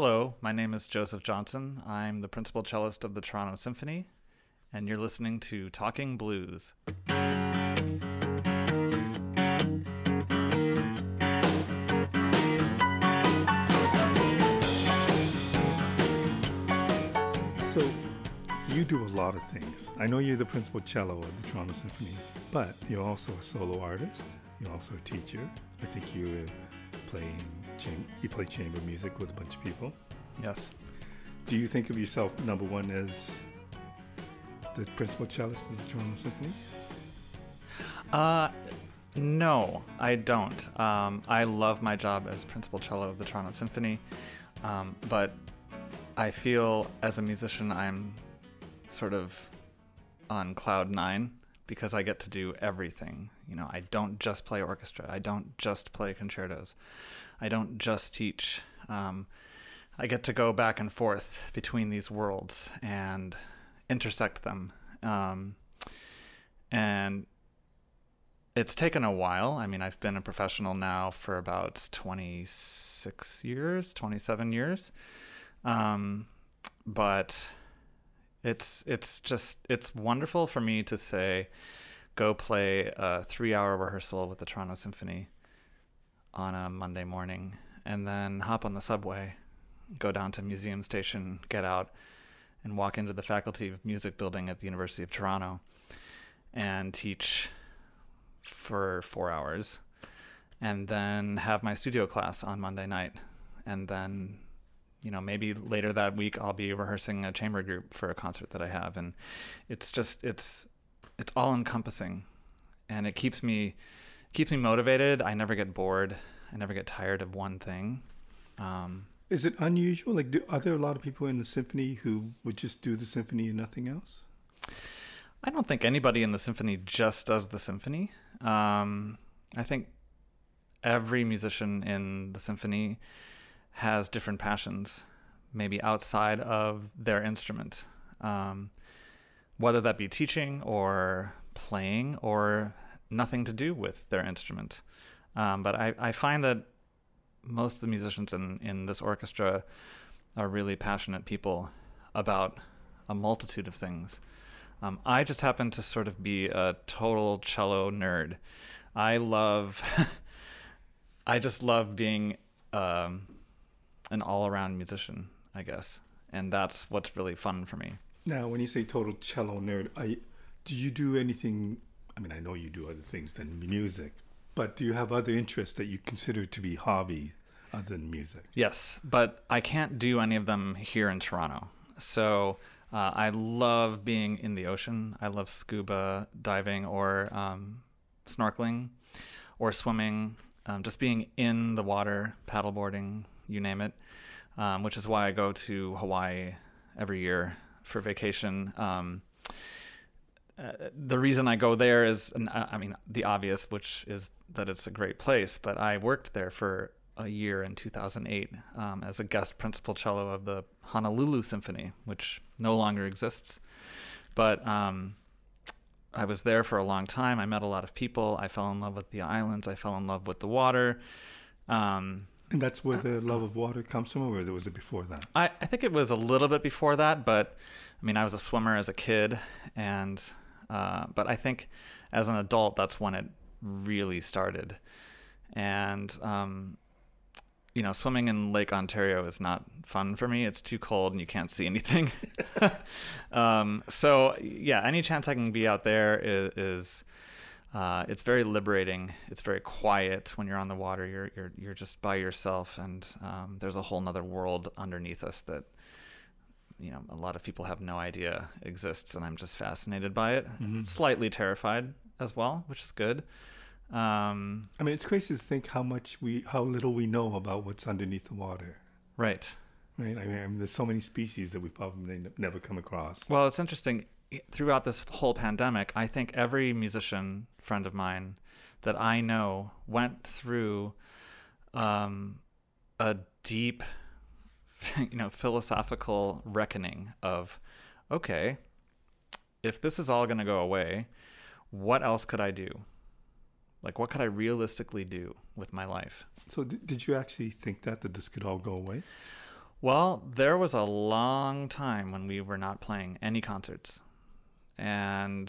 Hello, my name is Joseph Johnson. I'm the principal cellist of the Toronto Symphony, and you're listening to Talking Blues. So, you do a lot of things. I know you're the principal cello of the Toronto Symphony, but you're also a solo artist. You're also a teacher. I think you're playing cham- you play chamber music with a bunch of people. Yes. Do you think of yourself number one as the principal cellist of the Toronto Symphony? Uh, no, I don't. Um, I love my job as principal cello of the Toronto Symphony, um, but I feel as a musician I'm sort of on cloud nine because I get to do everything. You know, I don't just play orchestra. I don't just play concertos. I don't just teach. Um, I get to go back and forth between these worlds and intersect them. Um, and it's taken a while. I mean, I've been a professional now for about 26 years, 27 years. Um, but it's it's just it's wonderful for me to say go play a 3-hour rehearsal with the Toronto Symphony on a Monday morning and then hop on the subway, go down to Museum Station, get out and walk into the Faculty of Music building at the University of Toronto and teach for 4 hours and then have my studio class on Monday night. And then you know maybe later that week I'll be rehearsing a chamber group for a concert that I have. And it's just it's it's all encompassing and it keeps me keeps me motivated. I never get bored. I never get tired of one thing. Um, Is it unusual? Like, do, are there a lot of people in the symphony who would just do the symphony and nothing else? I don't think anybody in the symphony just does the symphony. Um, I think every musician in the symphony has different passions, maybe outside of their instrument, um, whether that be teaching or playing or nothing to do with their instrument. Um, but I, I find that most of the musicians in, in this orchestra are really passionate people about a multitude of things. Um, I just happen to sort of be a total cello nerd. I love, I just love being um, an all-around musician, I guess, and that's what's really fun for me. Now, when you say total cello nerd, I, do you do anything? I mean, I know you do other things than music, but do you have other interests that you consider to be hobby other than music? Yes, but I can't do any of them here in Toronto. So uh, I love being in the ocean. I love scuba diving or um, snorkeling or swimming, um, just being in the water, paddleboarding, you name it, um, which is why I go to Hawaii every year for vacation. Uh, the reason I go there is, I mean, the obvious, which is that it's a great place, but I worked there for a year in 2008 um, as a guest principal cello of the Honolulu Symphony, which no longer exists. But um, I was there for a long time. I met a lot of people. I fell in love with the islands. I fell in love with the water. Um, and that's where the love of water comes from, or was it before that? I, I think it was a little bit before that, but I mean, I was a swimmer as a kid, and uh, but I think as an adult, that's when it really started. And um, you know, swimming in Lake Ontario is not fun for me. It's too cold and you can't see anything. um, so yeah, any chance I can be out there is, is uh, it's very liberating. It's very quiet when you're on the water. You're you're you're just by yourself, and um, there's a whole other world underneath us that you know a lot of people have no idea exists, and I'm just fascinated by it. Mm-hmm. Slightly terrified as well, which is good. Um, I mean, it's crazy to think how much we, how little we know about what's underneath the water. Right. Right. I mean, I mean there's so many species that we probably never come across. Well, it's interesting. Throughout this whole pandemic, I think every musician friend of mine that I know went through um, a deep, you know, philosophical reckoning of, okay, if this is all going to go away, what else could I do? Like, what could I realistically do with my life? So, did you actually think that that this could all go away? Well, there was a long time when we were not playing any concerts. And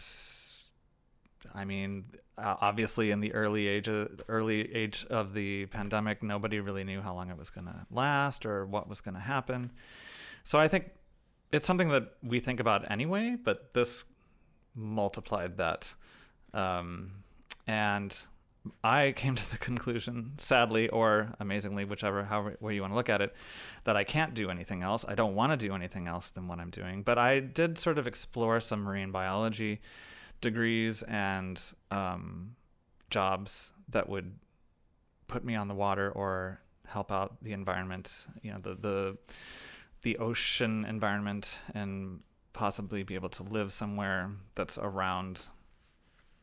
I mean, obviously in the early age of, early age of the pandemic, nobody really knew how long it was going to last or what was going to happen. So I think it's something that we think about anyway, but this multiplied that. Um, and I came to the conclusion, sadly or amazingly, whichever however way you want to look at it, that I can't do anything else. I don't want to do anything else than what I'm doing. But I did sort of explore some marine biology degrees and um, jobs that would put me on the water or help out the environment. You know, the the the ocean environment and possibly be able to live somewhere that's around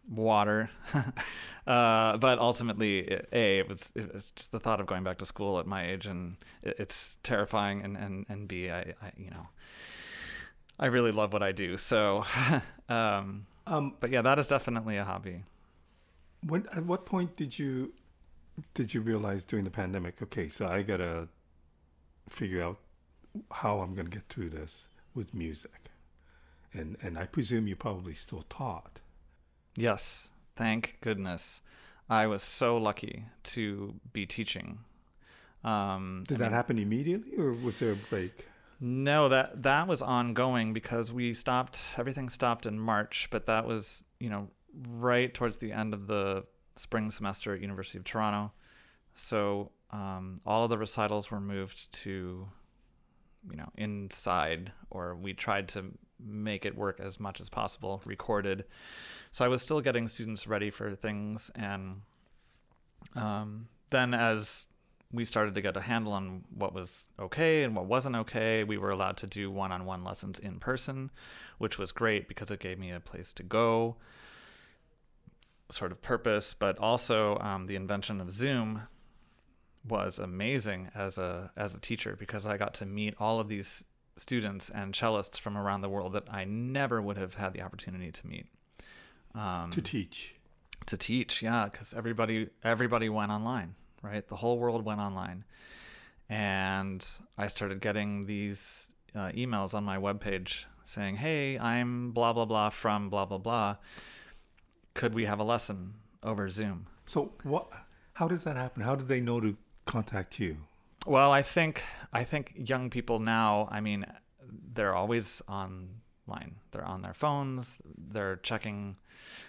water. uh, but ultimately, a it was it was just the thought of going back to school at my age, and it, it's terrifying. And and and b I, I you know I really love what I do. So, um, um, but yeah, that is definitely a hobby. When at what point did you did you realize during the pandemic? Okay, so I gotta figure out how I'm gonna get through this with music, and and I presume you probably still taught. Yes, thank goodness. I was so lucky to be teaching. Um, Did I that happen immediately, or was there a break? No, that that was ongoing because we stopped. Everything stopped in March, but that was you know right towards the end of the spring semester at University of Toronto. So um, all of the recitals were moved to you know inside, or we tried to make it work as much as possible, recorded. So I was still getting students ready for things, and um, then as we started to get a handle on what was okay and what wasn't okay, we were allowed to do one-on-one lessons in person, which was great because it gave me a place to go, sort of purpose, but also um, the invention of Zoom was amazing as a as a teacher because I got to meet all of these students and cellists from around the world that I never would have had the opportunity to meet. Um, to teach. To teach, yeah, because everybody everybody went online, right? The whole world went online, and I started getting these uh, emails on my webpage saying, "Hey, I'm blah blah blah from blah blah blah. Could we have a lesson over Zoom?" So what? How does that happen? How do they know to contact you? Well, I think I think young people now. I mean, they're always online. They're on their phones. They're checking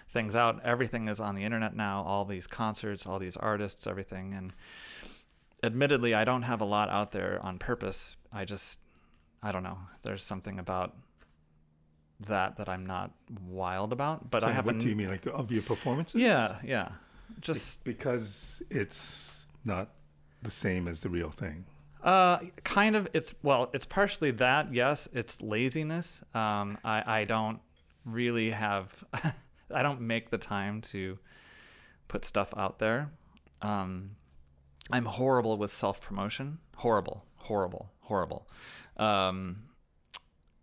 things out. Everything is on the internet now. All these concerts, all these artists, everything. And admittedly, I don't have a lot out there on purpose. I just, I don't know. There's something about that that I'm not wild about. But so I have. What do you mean, like of your performances? Yeah, yeah. Just because it's not the same as the real thing? Uh, kind of. It's well, it's partially that. Yes, it's laziness. Um, I I don't really have. I don't make the time to put stuff out there. Um, I'm horrible with self promotion. Horrible, horrible, horrible. Um,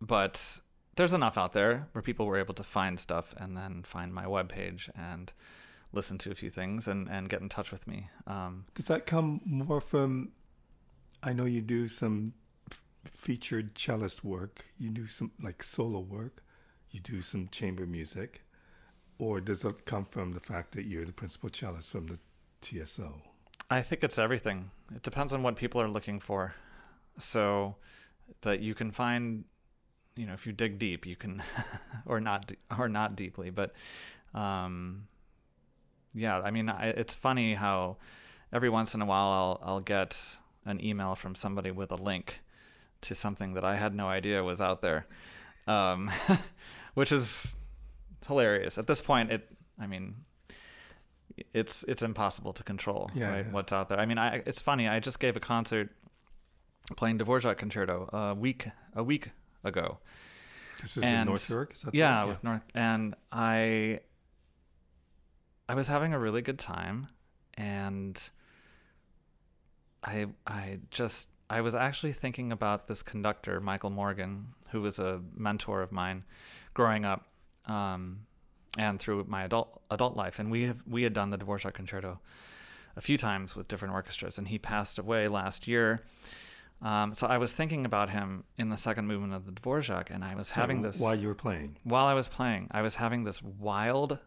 but there's enough out there where people were able to find stuff and then find my webpage and listen to a few things and, and get in touch with me. Um, Does that come more from? I know you do some f- featured cellist work. You do some like solo work. You do some chamber music, or does it come from the fact that you're the principal cellist from the TSO? I think it's everything. It depends on what people are looking for. So, but you can find, you know, if you dig deep, you can, or not, or not deeply, but um, yeah, I mean, I, it's funny how every once in a while I'll I'll get an email from somebody with a link to something that I had no idea was out there, um, which is hilarious. At this point, it I mean, it's it's impossible to control yeah, right yeah. what's out there. I mean, I, it's funny. I just gave a concert playing Dvorak concerto a week a week ago. This is and, in North York. yeah, yeah, with North, and I I was having a really good time and I I just I was actually thinking about this conductor Michael Morgan who was a mentor of mine growing up um, and through my adult adult life and we have we had done the Dvorak concerto a few times with different orchestras and he passed away last year Um, so I was thinking about him in the second movement of the Dvorak, and I was having this while you were playing. while I was playing. I was having this wild,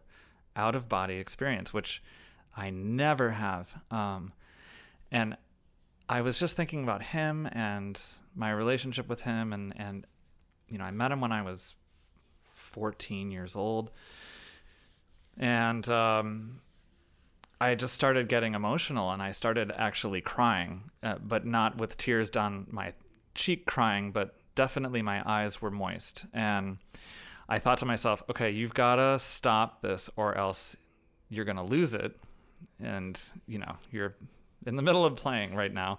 out of body experience, which I never have. Um, and I was just thinking about him and my relationship with him, and and you know, I met him when I was 14 years old, and um, I just started getting emotional and I started actually crying, uh, but not with tears down my cheek crying, but definitely my eyes were moist. And I thought to myself, okay, you've got to stop this or else you're going to lose it. And, you know, you're in the middle of playing right now.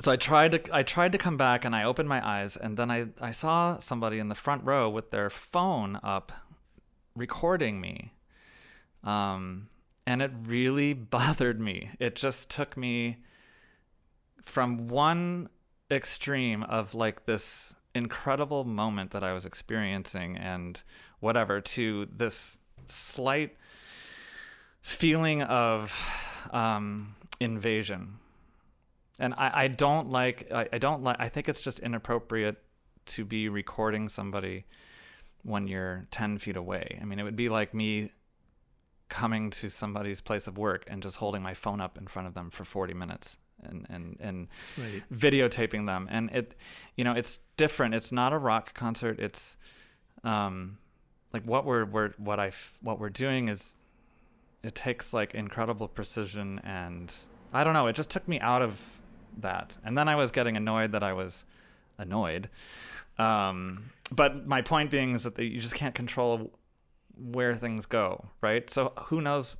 So I tried to I tried to come back and I opened my eyes and then I, I saw somebody in the front row with their phone up recording me. Um, and it really bothered me. It just took me from one extreme of like this incredible moment that I was experiencing and whatever to this slight feeling of um, invasion. And I, I don't like, I, I don't like, I think it's just inappropriate to be recording somebody when you're 10 feet away. I mean, it would be like me coming to somebody's place of work and just holding my phone up in front of them for 40 minutes and and and Right. videotaping them and it you know it's different it's not a rock concert it's um like what we're, we're what i what we're doing is it takes like incredible precision and i don't know it just took me out of that and then i was getting annoyed that i was annoyed um but my point being is that you just can't control where things go, right? So who knows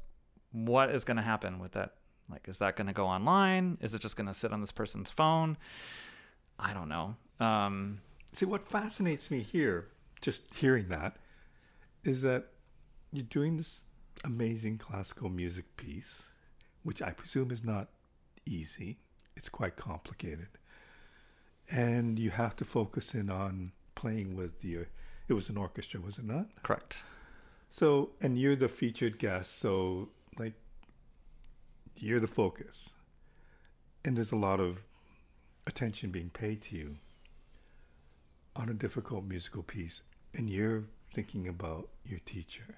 what is going to happen with that? Like, is that going to go online? Is it just going to sit on this person's phone? I don't know. Um, See, what fascinates me here, just hearing that, is that you're doing this amazing classical music piece, which I presume is not easy. It's quite complicated. And you have to focus in on playing with the, it was an orchestra, was it not? correct. So, and you're the featured guest, so like you're the focus. And there's a lot of attention being paid to you on a difficult musical piece, and you're thinking about your teacher.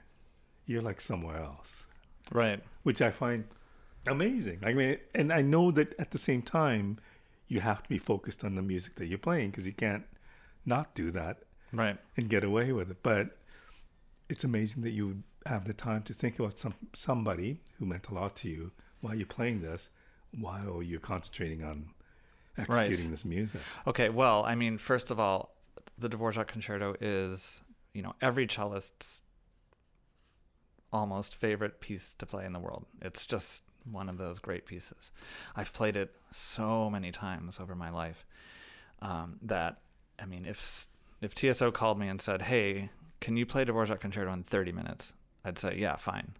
You're like somewhere else, Right. which I find amazing. I mean, and I know that at the same time, you have to be focused on the music that you're playing because you can't not do that Right. and get away with it. But it's amazing that you have the time to think about some somebody who meant a lot to you while you're playing this, while you're concentrating on executing this music. Okay. Well, I mean, first of all, the Dvorak Concerto is, you know, every cellist's almost favorite piece to play in the world. It's just one of those great pieces. I've played it so many times over my life um, that, I mean, if if TSO called me and said, "Hey, can you play Dvorak Concerto in 30 minutes?" I'd say, "Yeah, fine."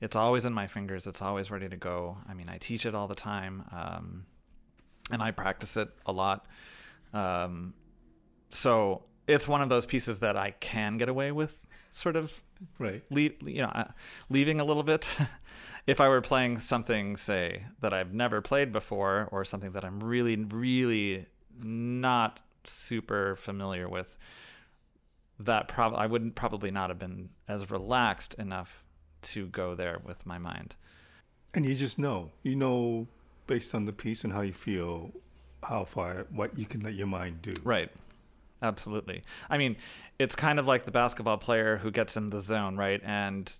It's always in my fingers. It's always ready to go. I mean, I teach it all the time, um, and I practice it a lot. Um, so it's one of those pieces that I can get away with, sort of Right. leave, you know, uh, leaving a little bit. if I were playing something, say, that I've never played before, or something that I'm really, really not super familiar with, that prob- I wouldn't probably not have been as relaxed enough to go there with my mind. And you just know, you know, based on the piece and how you feel, how far, what you can let your mind do. Right. Absolutely. I mean, it's kind of like the basketball player who gets in the zone, right? And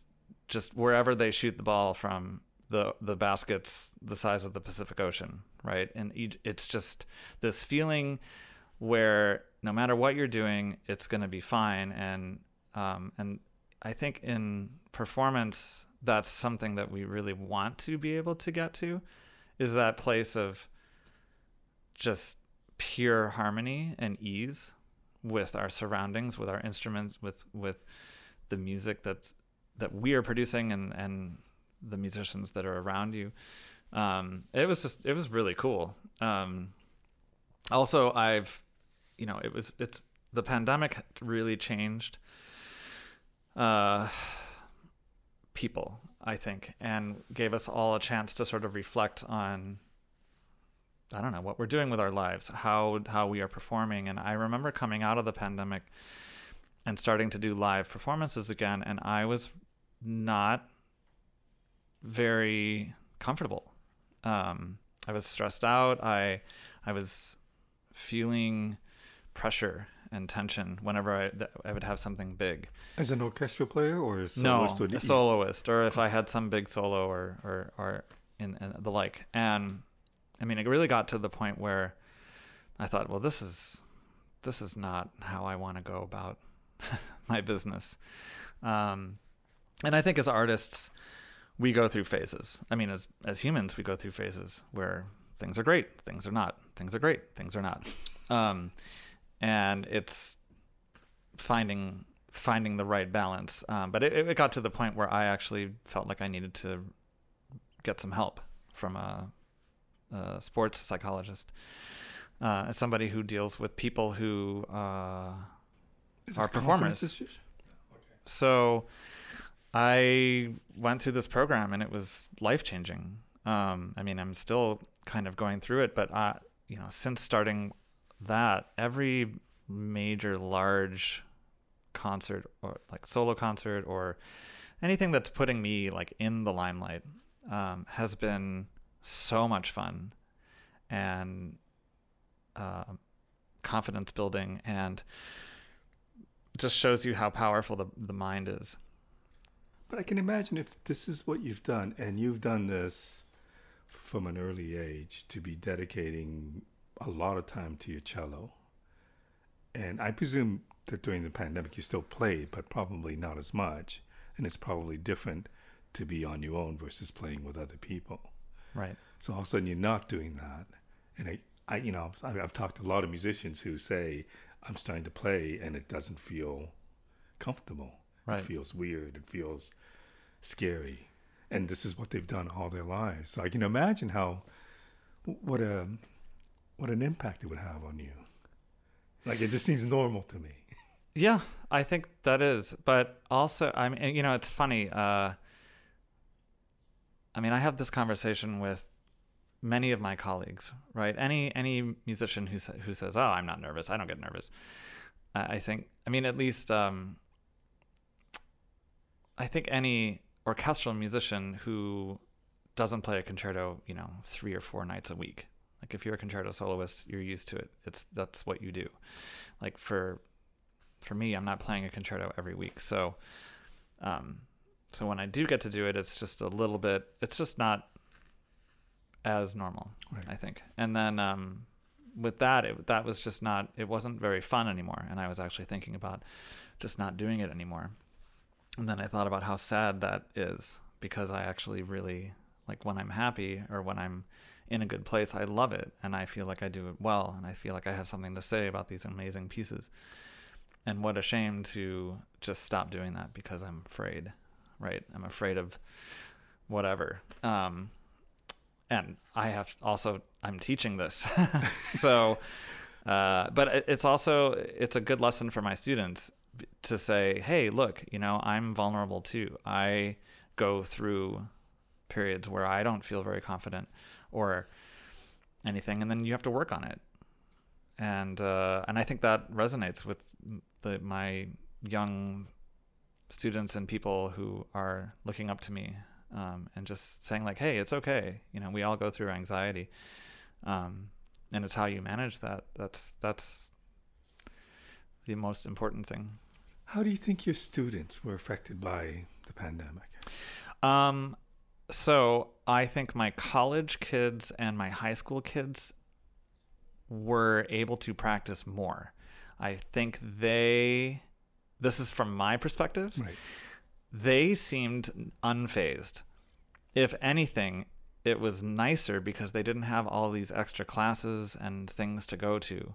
just wherever they shoot the ball from, the the basket's the size of the Pacific Ocean, right? And it's just this feeling where no matter what you're doing, it's going to be fine. And um, and I think in performance, that's something that we really want to be able to get to, is that place of just pure harmony and ease with our surroundings, with our instruments, with with the music that's that we are producing and and the musicians that are around you. Um, it was just it was really cool. Um, also, I've you know it was it's the pandemic really changed uh, people, I think, and gave us all a chance to sort of reflect on I don't know what we're doing with our lives, how how we are performing. And I remember coming out of the pandemic and starting to do live performances again, and I was not very comfortable. Um, I was stressed out. I I was feeling pressure and tension whenever I th- I would have something big. As an orchestral player or a No, or a soloist, or if I had some big solo or or or in, in the like. And I mean, it really got to the point where I thought, well, this is this is not how I want to go about my business. Um, and I think as artists, we go through phases. I mean, as as humans, we go through phases where things are great, things are not, things are great, things are not. Um, and it's finding finding the right balance. Um, but it, it got to the point where I actually felt like I needed to get some help from a, a sports psychologist, uh, as somebody who deals with people who uh, are performers. institution? so I went through this program and it was life changing. Um, I mean, I'm still kind of going through it, but uh, you know, since starting that, every major large concert or like solo concert or anything that's putting me like in the limelight um, has been so much fun and uh, confidence building and just shows you how powerful the, the mind is. But I can imagine if this is what you've done, and you've done this from an early age to be dedicating a lot of time to your cello. And I presume that during the pandemic you still played, but probably not as much. And it's probably different to be on your own versus playing with other people. Right. So all of a sudden you're not doing that. And I, I you know, I- I've talked to a lot of musicians who say, I'm starting to play and it doesn't feel comfortable. Right. It feels weird. It feels scary. And this is what they've done all their lives. So I can imagine how, what a, what an impact it would have on you. Like it just seems normal to me. Yeah, I think that is. But also, I mean, you know, it's funny. Uh, I mean, I have this conversation with many of my colleagues, right? Any any musician who sa- who says, "Oh, I'm not nervous. I don't get nervous." I, I think. I mean, at least. Um, I think any orchestral musician who doesn't play a concerto, you know, three or four nights a week. Like if you're a concerto soloist, you're used to it. It's that's what you do. Like for for me, I'm not playing a concerto every week. So um so when I do get to do it, it's just a little bit it's just not as normal, Right. I think. And then um with that it, that was just not it wasn't very fun anymore and I was actually thinking about just not doing it anymore. And then I thought about how sad that is because I actually really like when I'm happy or when I'm in a good place, I love it and I feel like I do it well and I feel like I have something to say about these amazing pieces. And what a shame to just stop doing that because I'm afraid, right? I'm afraid of whatever. Um, and I have also I'm teaching this, so. Uh, but it's also it's a good lesson for my students to say, hey, look, you know, I'm vulnerable too. I go through periods where I don't feel very confident or anything, and then you have to work on it. And uh, and I think that resonates with the my young students and people who are looking up to me um, and just saying like, hey, it's okay. You know, we all go through anxiety, um, and it's how you manage that. That's that's the most important thing. How do you think your students were affected by the pandemic? Um, so I think my college kids and my high school kids were able to practice more. I think they, this is from my perspective, Right. they seemed unfazed. If anything, it was nicer because they didn't have all these extra classes and things to go to.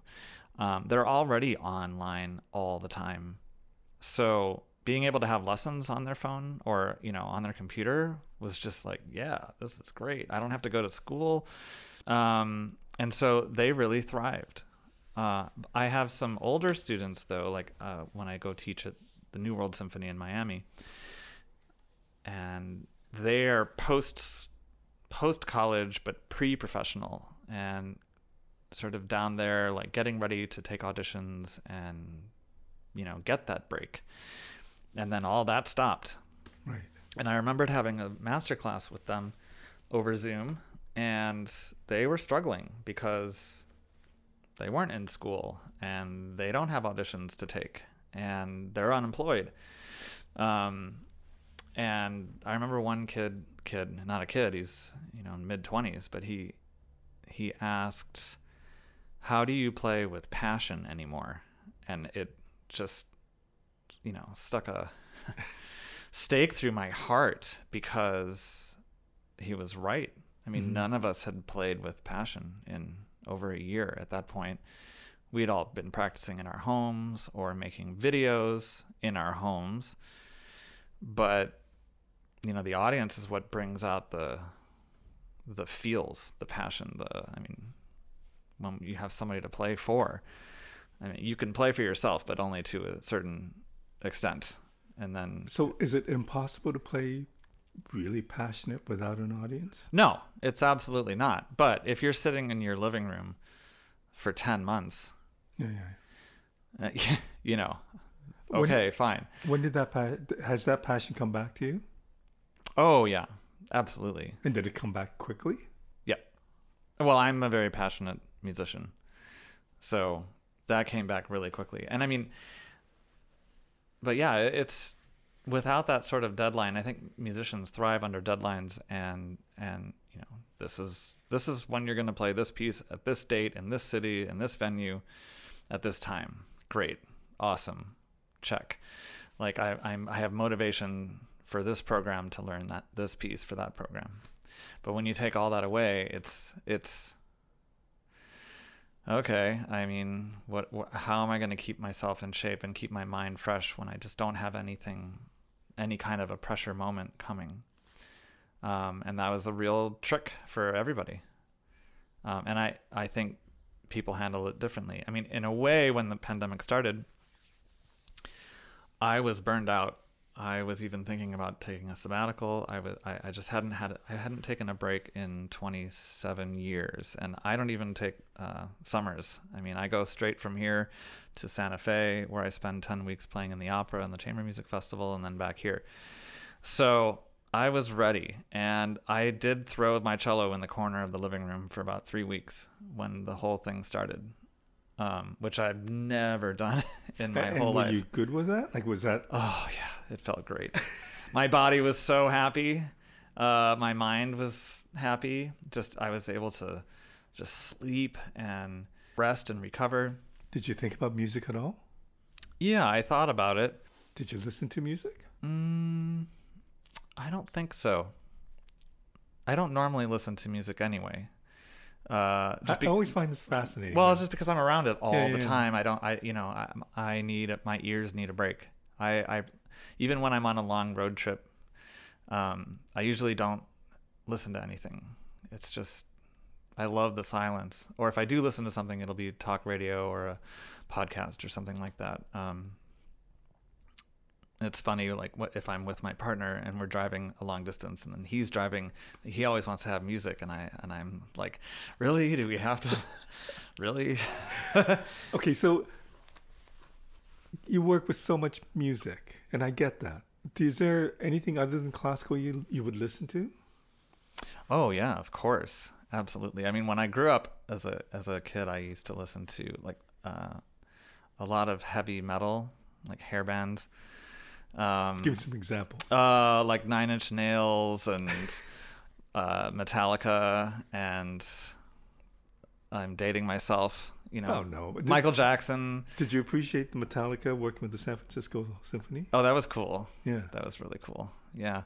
Um, they're already online all the time. So being able to have lessons on their phone or, you know, on their computer was just like, yeah, this is great. I don't have to go to school. Um, and so they really thrived. Uh, I have some older students though, like uh, when I go teach at the New World Symphony in Miami, and they are post post college but pre professional, and sort of down there, like getting ready to take auditions and, you know, get that break. And then all that stopped. Right. And I remembered having a master class with them over Zoom, and they were struggling because they weren't in school and they don't have auditions to take and they're unemployed. Um, and I remember one kid, kid, not a kid, he's you know mid twenties, but he he asked, "How do you play with passion anymore?" And it just you know stuck a stake through my heart because he was right. I mean, Mhm. none of us had played with passion in over a year at that point. We'd all been practicing in our homes or making videos in our homes. But you know, the audience is what brings out the the feels, the passion, the I mean, when you have somebody to play for. I mean, you can play for yourself, but only to a certain extent. And then So is it impossible to play really passionate without an audience? No, it's absolutely not. But if you're sitting in your living room for 10 months, Yeah, yeah. uh, you know, When- okay, fine. When did that pa- has that passion come back to you? Oh, yeah, absolutely. And did it come back quickly? Yeah. Well, I'm a very passionate musician. So that came back really quickly. And I mean, but yeah, it's without that sort of deadline. I think musicians thrive under deadlines and, and, you know, this is, this is when you're going to play this piece at this date in this city in this venue at this time. Great. Awesome. Check. Like I, I'm, I have motivation for this program to learn that this piece for that program. But when you take all that away, it's it's okay. I mean, what, what how am I going to keep myself in shape and keep my mind fresh when I just don't have anything, any kind of a pressure moment coming? Um, and that was a real trick for everybody. Um, and I I think people handle it differently. I mean, in a way, when the pandemic started, I was burned out I was even thinking about taking a sabbatical. I was I, I just hadn't had I hadn't taken a break in 27 years, and I don't even take uh, summers. I mean, I go straight from here to Santa Fe, where I spend 10 weeks playing in the opera and the Chamber Music Festival, and then back here. So I was ready, and I did throw my cello in the corner of the living room for about three weeks when the whole thing started. Um, which I've never done in my and whole were life. you good with that? Like, was that? Oh yeah, it felt great. my body was so happy. Uh, my mind was happy. Just I was able to just sleep and rest and recover. Did you think about music at all? Yeah, I thought about it. Did you listen to music? Mm, I don't think so. I don't normally listen to music anyway. Uh, I, just be- I always find this fascinating. well, just because I'm around it all Yeah, the yeah. time, I don't. I you know I I need my ears need a break. I I even when I'm on a long road trip, um, I usually don't listen to anything. It's just I love the silence. Or if I do listen to something, it'll be talk radio or a podcast or something like that. Um, it's funny, like what if I'm with my partner and we're driving a long distance, and then he's driving. He always wants to have music, and I and I'm like, really? Do we have to? really? okay, so you work with so much music, and I get that. Is there anything other than classical you you would listen to? Oh yeah, of course, absolutely. I mean, when I grew up as a as a kid, I used to listen to like uh, a lot of heavy metal, like hair bands. Um, Give me some examples. uh, like Nine Inch Nails and uh, Metallica, and I'm dating myself. You know, oh no, did, Michael Jackson. Did you appreciate the Metallica working with the San Francisco Symphony? Oh, that was cool. Yeah. That was really cool. Yeah.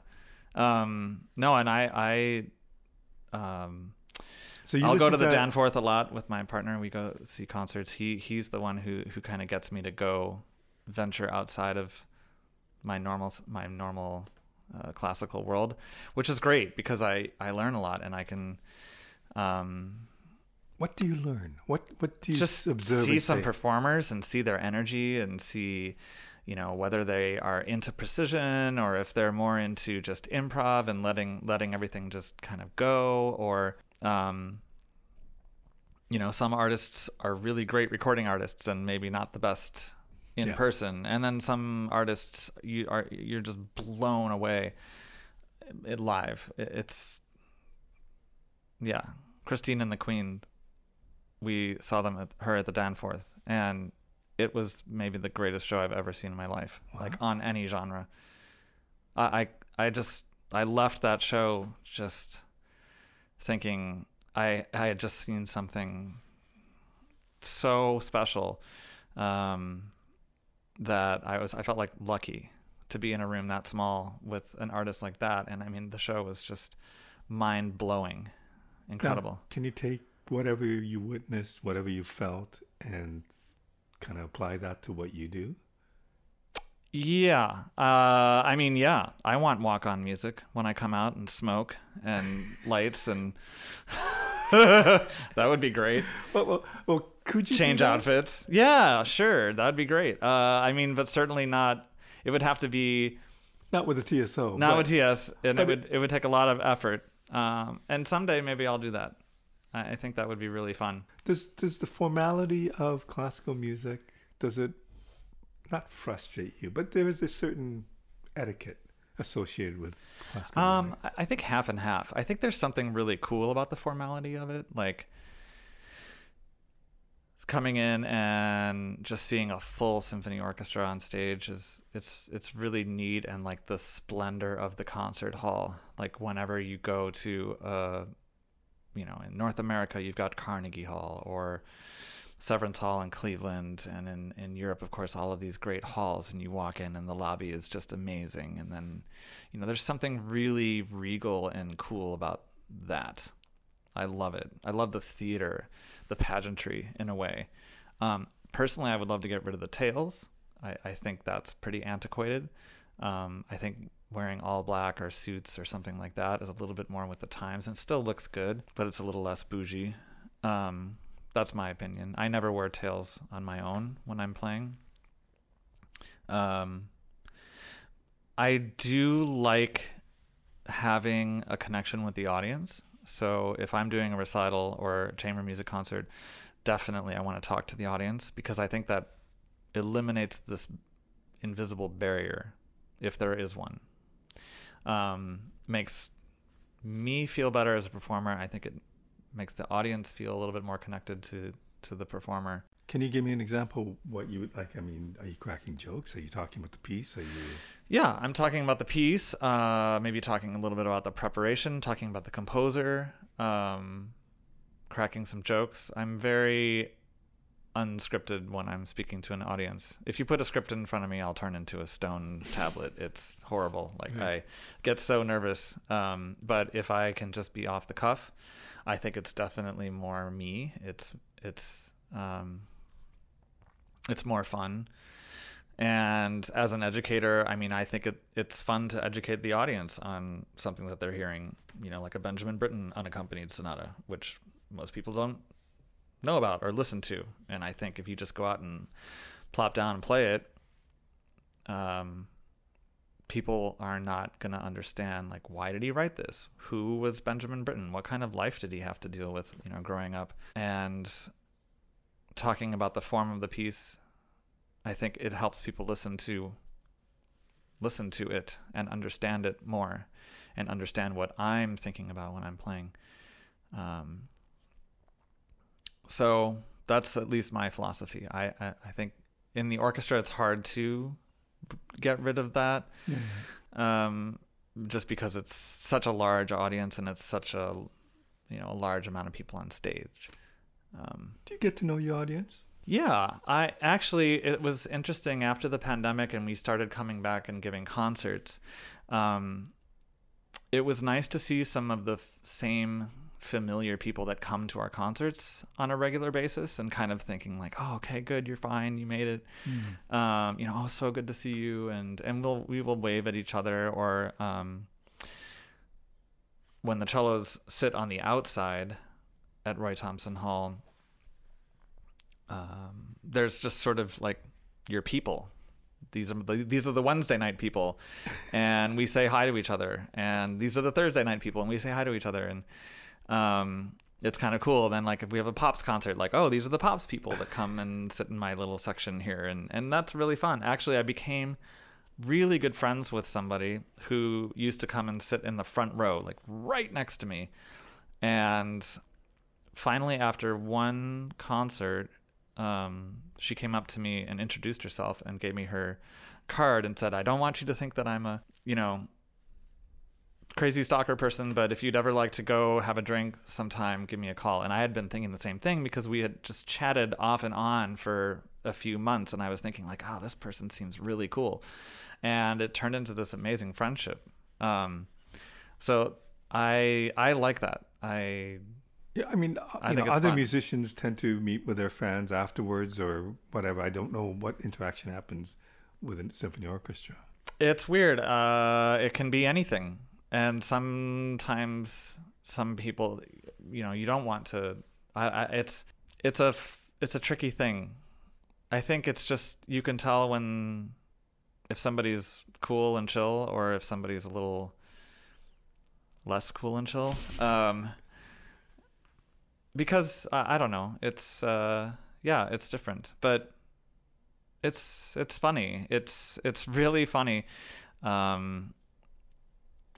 Um, no, and I, I, um, So you I'll go to the Danforth a lot with my partner. We go see concerts. He he's the one who who kind of gets me to go venture outside of my normal my normal uh, classical world, which is great because I I learn a lot and I can um, What do you learn? What what do you just observe? see some performers and see their energy and see you know whether they are into precision or if they're more into just improv and letting letting everything just kind of go or um you know, some artists are really great recording artists and maybe not the best in Yeah. person, and then some artists you are you're just blown away it live. It's yeah, Christine and the Queen. We saw them at her at the Danforth, and it was maybe the greatest show I've ever seen in my life, like on any genre. I, I I just I left that show just thinking I I had just seen something so special um, that I was I felt like lucky to be in a room that small with an artist like that, and I mean the show was just mind blowing, Now, incredible. can you take whatever you witnessed, whatever you felt, and kind of apply that to what you do? Yeah. Uh, I mean, yeah. I want walk on music when I come out and smoke and lights and that would be great. Well, well, well could you Change outfits. Yeah, sure. That'd be great. Uh, I mean, but certainly not. It would have to be Not with a TSO. not but- with TS, and it would it would take a lot of effort. Um, and someday maybe I'll do that. I, I think that would be really fun. Does does the formality of classical music does it not frustrate you? But there is a certain etiquette associated with classical Um, music. I- I think half and half. I think there's something really cool about the formality of it, like it's coming in and just seeing a full symphony orchestra on stage is it's it's really neat and like the splendor of the concert hall. Like whenever you go to uh you know, in North America you've got Carnegie Hall or Severance Hall in Cleveland, and in, in Europe, of course, all of these great halls, and you walk in, and the lobby is just amazing. And then, you know, there's something really regal and cool about that. I love it. I love the theater, the pageantry in a way. Um, personally, I would love to get rid of the tails. I, I think that's pretty antiquated. Um, I think wearing all black or suits or something like that is a little bit more with the times and still looks good, but it's a little less bougie. Um, that's my opinion. I never wear tails on my own when I'm playing. Um, I do like having a connection with the audience. So if I'm doing a recital or chamber music concert, definitely I want to talk to the audience because I think that eliminates this invisible barrier, if there is one. Um, makes me feel better as a performer. I think it makes the audience feel a little bit more connected to to the performer. Can you give me an example what you would like? I mean, are you cracking jokes? Are you talking about the piece? Are you Yeah, I'm talking about the piece, uh, maybe talking a little bit about the preparation, talking about the composer, um, cracking some jokes. I'm very unscripted when I'm speaking to an audience. If you put a script in front of me, I'll turn into a stone tablet. It's horrible. Like Yeah. I get so nervous. Um, but if I can just be off the cuff, I think it's definitely more me. It's it's um, it's more fun. And as an educator, I mean, I think it, it's fun to educate the audience on something that they're hearing, you know, like a Benjamin Britten unaccompanied sonata, which most people don't know about or listen to. And I think if you just go out and plop down and play it, um, people are not going to understand, like, why did he write this? Who was Benjamin Britten? What kind of life did he have to deal with, you know, growing up? And talking about the form of the piece I think it helps people listen to listen to it and understand it more and understand what I'm thinking about when I'm playing. Um, so that's at least my philosophy. I, I, I think in the orchestra it's hard to get rid of that um, just because it's such a large audience and it's such a you know a large amount of people on stage. Um, do you get to know your audience? yeah, I actually it was interesting after the pandemic and we started coming back and giving concerts. Um, it was nice to see some of the f- same familiar people that come to our concerts on a regular basis and kind of thinking like, "Oh, okay, good, you're fine, you made it." Um, you know, "Oh, so good to see you," and and we'll we will wave at each other or um, when the cellos sit on the outside at Roy Thomson Hall um, there's just sort of like your people. These are the, these are the Wednesday night people, and we say hi to each other. And these are the Thursday night people, and we say hi to each other. And um, it's kind of cool. Then like if we have a pops concert, like oh these are the pops people that come and sit in my little section here, and and that's really fun. Actually, I became really good friends with somebody who used to come and sit in the front row, like right next to me, and finally after one concert, um, she came up to me and introduced herself and gave me her card and said, "I don't want you to think that I'm a you know." crazy stalker person, but if you'd ever like to go have a drink sometime, give me a call. And I had been thinking the same thing because we had just chatted off and on for a few months, and I was thinking like, oh, this person seems really cool, and it turned into this amazing friendship. Um, so I I like that. I yeah, I mean, I you know, other fun. musicians tend to meet with their fans afterwards or whatever. I don't know what interaction happens with a symphony orchestra. It's weird. Uh, it can be anything, and sometimes some people, you know, you don't want to. I, I, it's it's a it's a tricky thing. I think it's just you can tell when if somebody's cool and chill, or if somebody's a little less cool and chill. Um, because I, don't know. It's uh, yeah, it's different, but it's it's funny. It's it's really funny. Um,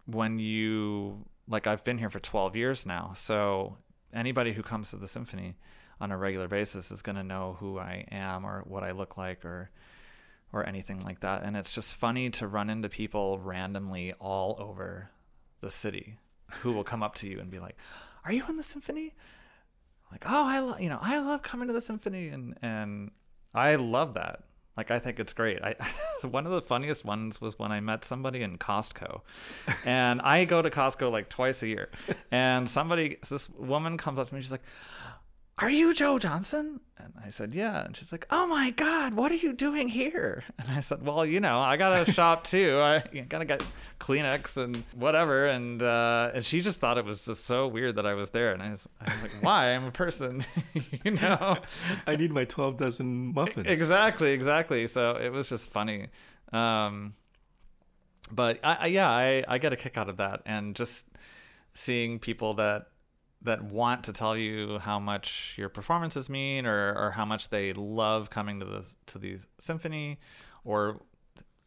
when you like, I've been here for 12 years now, so anybody who comes to the symphony on a regular basis is going to know who I am or what I look like or or anything like that. And it's just funny to run into people randomly all over the city who will come up to you and be like, "Are you in the symphony?" Like, "Oh, I love you know, I love coming to the symphony and and I love that. Like I think it's great. I one of the funniest ones was when I met somebody in Costco. And I go to Costco like twice a year. And somebody this woman comes up to me she's like, "Are you Joe Johnson?" And I said, "Yeah." And she's like, "Oh my god, what are you doing here?" And I said, "Well, you know, I got to shop too. I got to get Kleenex and whatever." And uh and she just thought it was just so weird that I was there. And I was, I was like, "Why? I'm a person." you know. I need my 12 dozen muffins. Exactly, exactly. So it was just funny. Um, but I, I yeah, I, I get a kick out of that, and just seeing people that that want to tell you how much your performances mean, or or how much they love coming to the to the symphony, or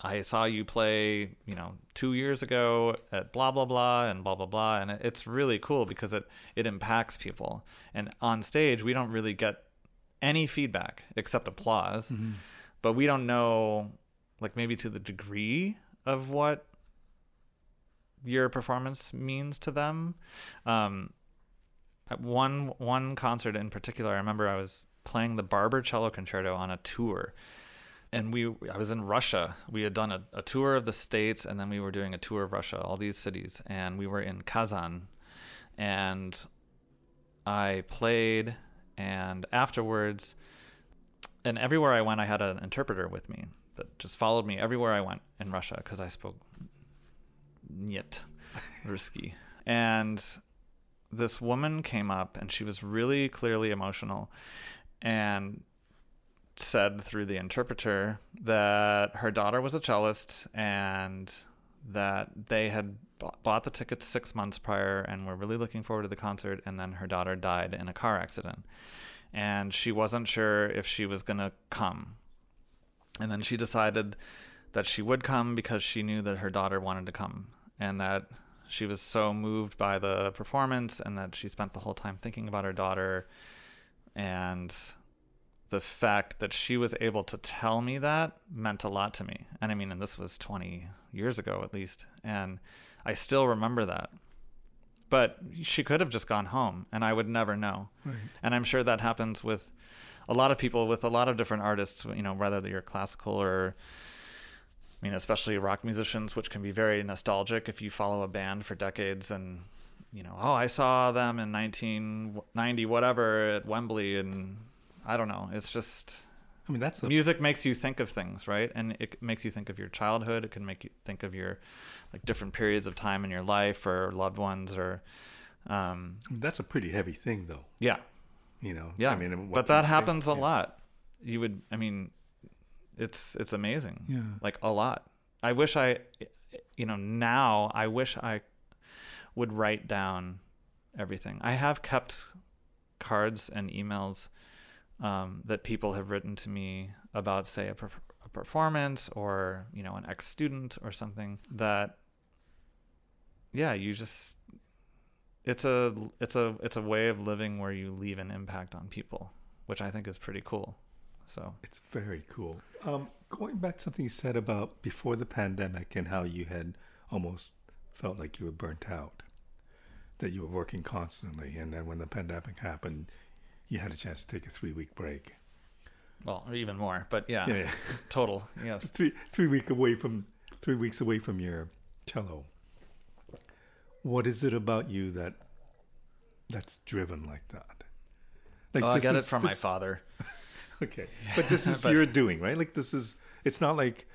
I saw you play, you know, two years ago at blah blah blah and blah blah blah, and it's really cool because it it impacts people. And on stage, we don't really get any feedback except applause, but we don't know, like maybe to the degree of what your performance means to them. Um, at one one concert in particular, I remember I was playing the Barber Cello Concerto on a tour. And we I was in Russia. We had done a, a tour of the states, and then we were doing a tour of Russia, all these cities, and we were in Kazan, and I played, and afterwards, and everywhere I went, I had an interpreter with me that just followed me everywhere I went in Russia because I spoke Nyet Ruski, and this woman came up, and she was really clearly emotional, and said through the interpreter that her daughter was a cellist and that they had bought the tickets six months prior and were really looking forward to the concert and then her daughter died in a car accident. And she wasn't sure if she was going to come. And then she decided that she would come because she knew that her daughter wanted to come and that she was so moved by the performance and that she spent the whole time thinking about her daughter and the fact that she was able to tell me that meant a lot to me. And I mean, and this was 20 years ago at least. And I still remember that. But she could have just gone home and I would never know. Right. And I'm sure that happens with a lot of people, with a lot of different artists, you know, whether you're classical or, I mean, especially rock musicians, which can be very nostalgic if you follow a band for decades and, you know, oh, I saw them in 1990, whatever, at Wembley. And I don't know. It's just I mean, that's a, music makes you think of things, right? And it makes you think of your childhood. It can make you think of your like different periods of time in your life or loved ones or, um, that's a pretty heavy thing, though. yeah, You know. yeah. I mean, but that happens a Yeah. lot. You would, I mean, it's it's amazing. Yeah. Like a lot. I wish I, you know, now I wish I would write down everything. I have kept cards and emails um, that people have written to me about, say, a, perf- a performance or you know an ex student or something that, yeah, you just it's a it's a it's a way of living where you leave an impact on people, which I think is pretty cool. So It's very cool. Um, going back to something you said about before the pandemic and how you had almost felt like you were burnt out, that you were working constantly, and then when the pandemic happened, you had a chance to take a three week break. well, or even more, but yeah, Yeah, yeah. total, yes. three three week away from three weeks away from your cello. What is it about you that that's driven like that? Like Oh, I this get it is- from my father. Okay, but this is But- your doing, right? Like this is. It's not like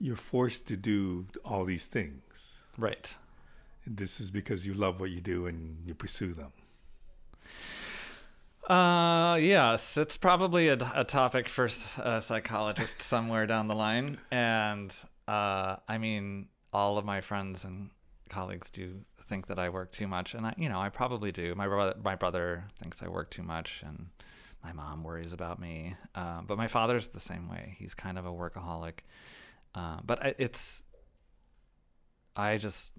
you're forced to do all these things. Right. This is because you love what you do and you pursue them. Uh, yes, it's probably a, a topic for a psychologist somewhere down the line. And uh, I mean, all of my friends and colleagues do think that I work too much, and I, you know, I probably do. My brother, my brother thinks I work too much, and my mom worries about me. Uh, but my father's the same way. He's kind of a workaholic. Uh, but I, it's, I just,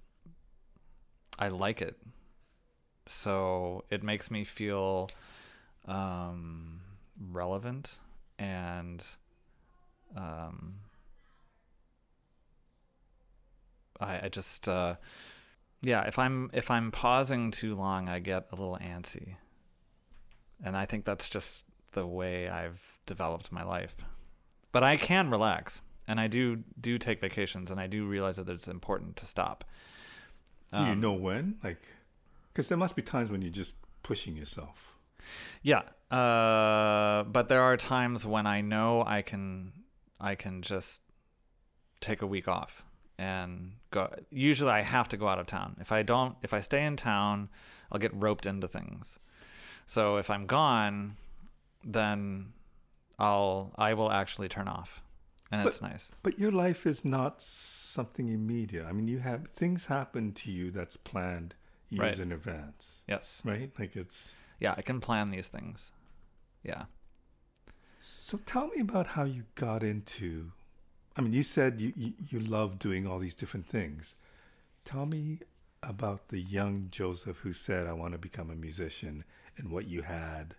I like it. So it makes me feel um, relevant and um, I, I just uh, yeah if I'm if I'm pausing too long I get a little antsy and I think that's just the way I've developed my life but I can relax and I do do take vacations and I do realize that it's important to stop Do you Um, know when? Like, because there must be times when you're just pushing yourself. Yeah, uh, but there are times when I know I can I can just take a week off and go. Usually, I have to go out of town. If I don't, if I stay in town, I'll get roped into things. So if I'm gone, then I'll I will actually turn off, and it's nice. But your life is not something immediate. I mean, you have things happen to you that's planned years Right. in advance, Yes, right? Like it's. yeah, I can plan these things. Yeah. So tell me about how you got into. I mean, you said you, you, you love doing all these different things. Tell me about the young Joseph who said, I want to become a musician and what you had,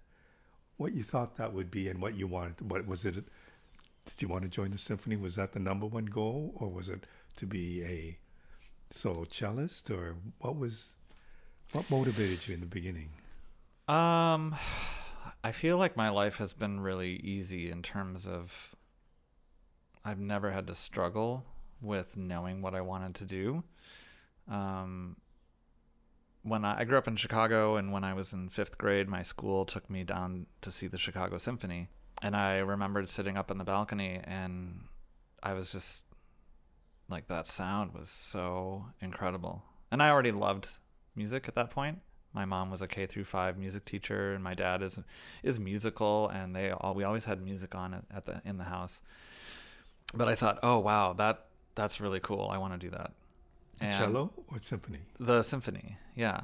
what you thought that would be and what you wanted. What was it? Did you want to join the symphony? Was that the number one goal or was it to be a solo cellist or what was, what motivated you in the beginning? Um, I feel like my life has been really easy in terms of I've never had to struggle with knowing what I wanted to do. Um, when I, I grew up in Chicago, and when I was in fifth grade, my school took me down to see the Chicago Symphony, and I remembered sitting up in the balcony, and I was just like that sound was so incredible, and I already loved music at that point my mom was a K through five music teacher, and my dad is is musical, and they all we always had music on at, the in the house. But I thought, oh wow, that that's really cool. I want to do that. And Cello or symphony? the symphony, yeah.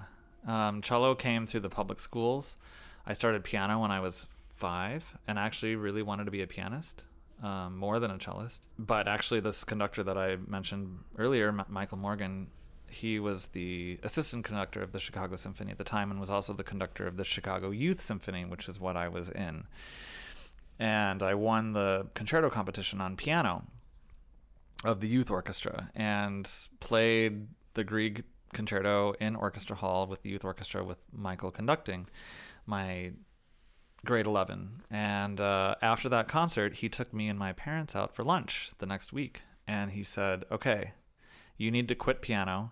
Um, cello came through the public schools. I started piano when I was five, and actually really wanted to be a pianist. Um, more than a cellist, but actually, this conductor that I mentioned earlier, M- Michael Morgan, he was the assistant conductor of the Chicago Symphony at the time and was also the conductor of the Chicago Youth Symphony, which is what I was in. And I won the concerto competition on piano of the youth orchestra and played the Grieg concerto in orchestra hall with the youth orchestra with Michael conducting my grade 11. And uh, after that concert, he took me and my parents out for lunch the next week. And he said, okay, you need to quit piano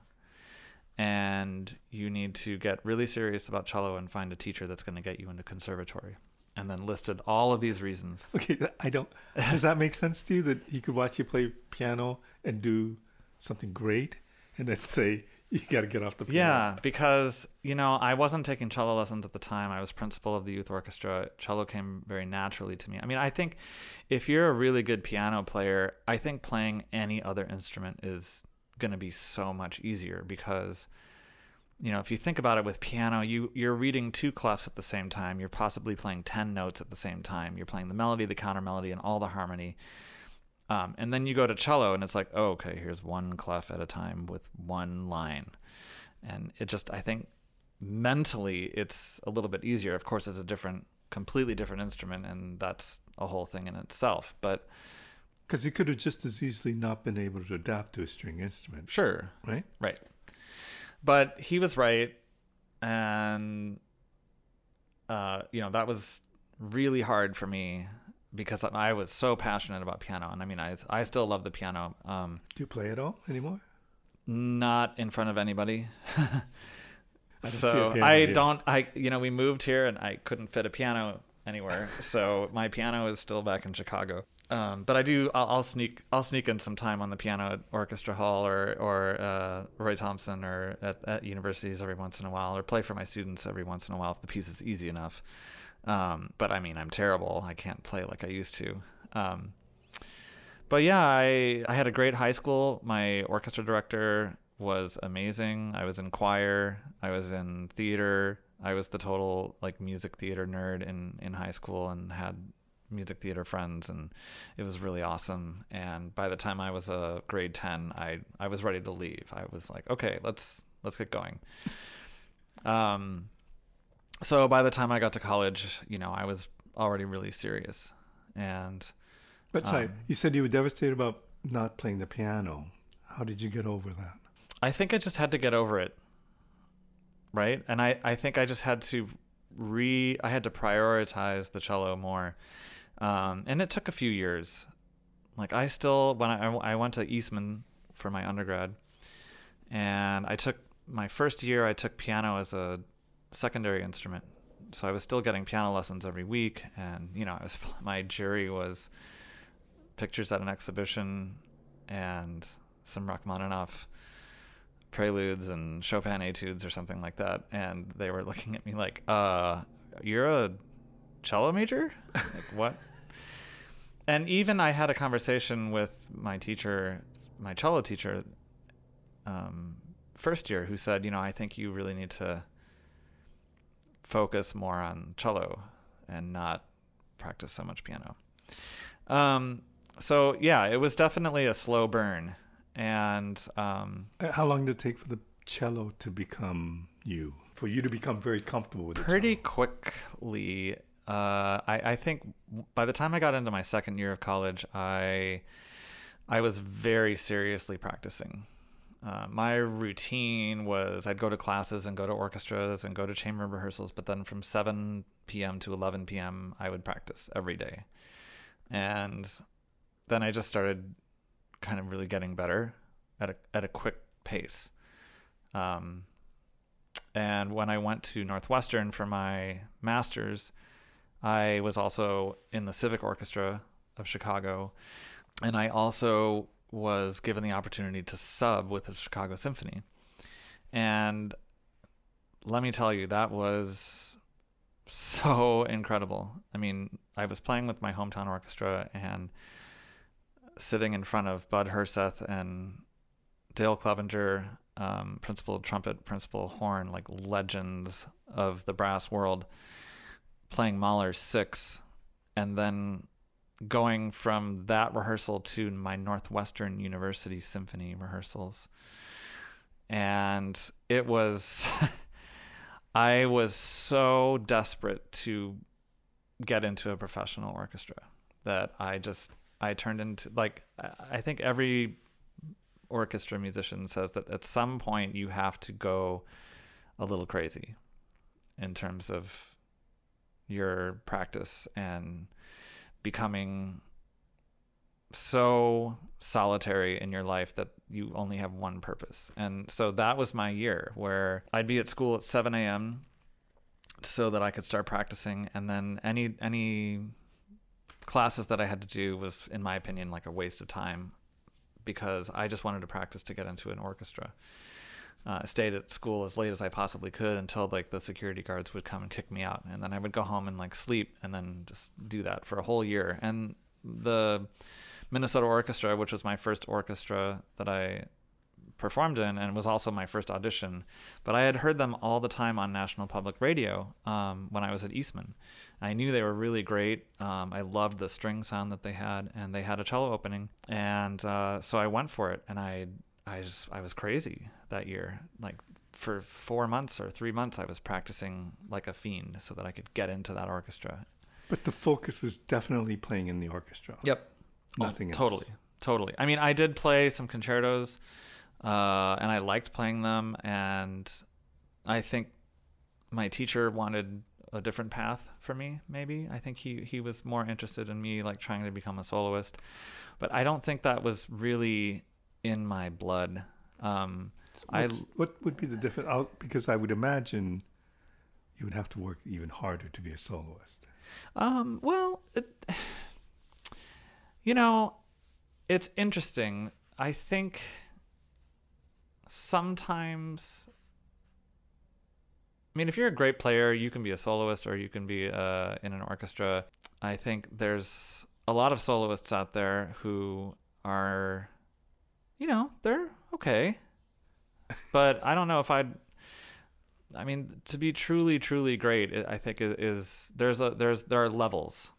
and you need to get really serious about cello and find a teacher that's going to get you into conservatory. And then listed all of these reasons. Okay, I don't. Does that make sense to you that he could watch you play piano and do something great, and then say you got to get off the piano? Yeah, because you know I wasn't taking cello lessons at the time. I was principal of the youth orchestra. Cello came very naturally to me. I mean, I think if you're a really good piano player, I think playing any other instrument is going to be so much easier because you know, if you think about it with piano, you you're reading two clefs at the same time. You're possibly playing ten notes at the same time. You're playing the melody, the counter melody, and all the harmony. Um, and then you go to cello, and it's like, oh, okay, here's one clef at a time with one line, and it just, I think, mentally, it's a little bit easier. Of course, it's a different, completely different instrument, and that's a whole thing in itself. But because he could have just as easily not been able to adapt to a string instrument, sure, right? Right. But he was right, and uh, you know that was really hard for me because I was so passionate about piano, and I mean, I I still love the piano. Um, Do you play at all anymore? Not in front of anybody. I so I don't. I you know we moved here and I couldn't fit a piano anywhere, so my piano is still back in Chicago. Um, but I do. I'll, I'll, sneak. I'll sneak in some time on the piano at Orchestra Hall or or uh, Roy Thomson or at, at, universities every once in a while, or play for my students every once in a while if the piece is easy enough. Um, but I mean, I'm terrible. I can't play like I used to. Um, but yeah, I I had a great high school. My orchestra director was amazing. I was in choir. I was in theater. I was the total like music theater nerd in in high school and had music theater friends and it was really awesome. And by the time i was a grade 10 i i was ready to leave. I was like okay let's let's get going. Um so by the time i got to college you know i was already really serious. And but sorry um, you said you were devastated about not playing the piano. How did you get over that? I think i just had to get over it. Right? And i i think i just had to re i had to prioritize the cello more um, and it took a few years. Like I still when I I went to Eastman for my undergrad, and I took my first year I took piano as a secondary instrument. So I was still getting piano lessons every week, and you know, I was my jury was pictures at an exhibition and some Rachmaninoff preludes and Chopin etudes or something like that, and they were looking at me like, "Uh, you're a cello major? Like what? and even I had a conversation with my teacher, my cello teacher, um, first year, who said, you know, I think you really need to focus more on cello and not practice so much piano. Um, so yeah, it was definitely a slow burn. And um, uh, how long did it take for the cello to become you? For you to become very comfortable with it? Pretty quickly uh, I, I think by the time I got into my second year of college, I I was very seriously practicing. Uh, my routine was I'd go to classes and go to orchestras and go to chamber rehearsals, but then from 7 p.m. to 11 p.m., I would practice every day. And then I just started kind of really getting better at a, at a quick pace. Um, and when I went to Northwestern for my master's, I was also in the Civic Orchestra of Chicago, and I also was given the opportunity to sub with the Chicago Symphony. And let me tell you, that was so incredible. I mean, I was playing with my hometown orchestra and sitting in front of Bud Herseth and Dale Clevenger, um, principal trumpet, principal horn, like legends of the brass world playing Mahler six, and then going from that rehearsal to my Northwestern University symphony rehearsals. And it was, I was so desperate to get into a professional orchestra that I just, I turned into, like, I think every orchestra musician says that at some point you have to go a little crazy in terms of your practice and becoming so solitary in your life that you only have one purpose. And so that was my year where I'd be at school at 7 a.m. so that I could start practicing. And then any, any classes that I had to do was, in my opinion, like a waste of time because I just wanted to practice to get into an orchestra uh, stayed at school as late as I possibly could until like the security guards would come and kick me out, and then I would go home and like sleep, and then just do that for a whole year. And the Minnesota Orchestra, which was my first orchestra that I performed in, and was also my first audition. But I had heard them all the time on National Public Radio um, when I was at Eastman. I knew they were really great. Um, I loved the string sound that they had, and they had a cello opening, and uh, so I went for it. And I, I just, I was crazy that year. Like for four months or three months, I was practicing like a fiend so that I could get into that orchestra. But the focus was definitely playing in the orchestra. Yep. Nothing oh, else. Totally. Totally. I mean, I did play some concertos, uh, and I liked playing them. And I think my teacher wanted a different path for me. Maybe I think he he was more interested in me like trying to become a soloist, but I don't think that was really in my blood. Um, I what would be the difference? I'll- Because I would imagine you would have to work even harder to be a soloist. Um, well, it, you know, it's interesting. I think sometimes, I mean, if you're a great player, you can be a soloist or you can be uh, in an orchestra. I think there's a lot of soloists out there who are, you know, they're okay. But I don't know if I'd I mean, to be truly, truly great, I think is there's a there's there are levels,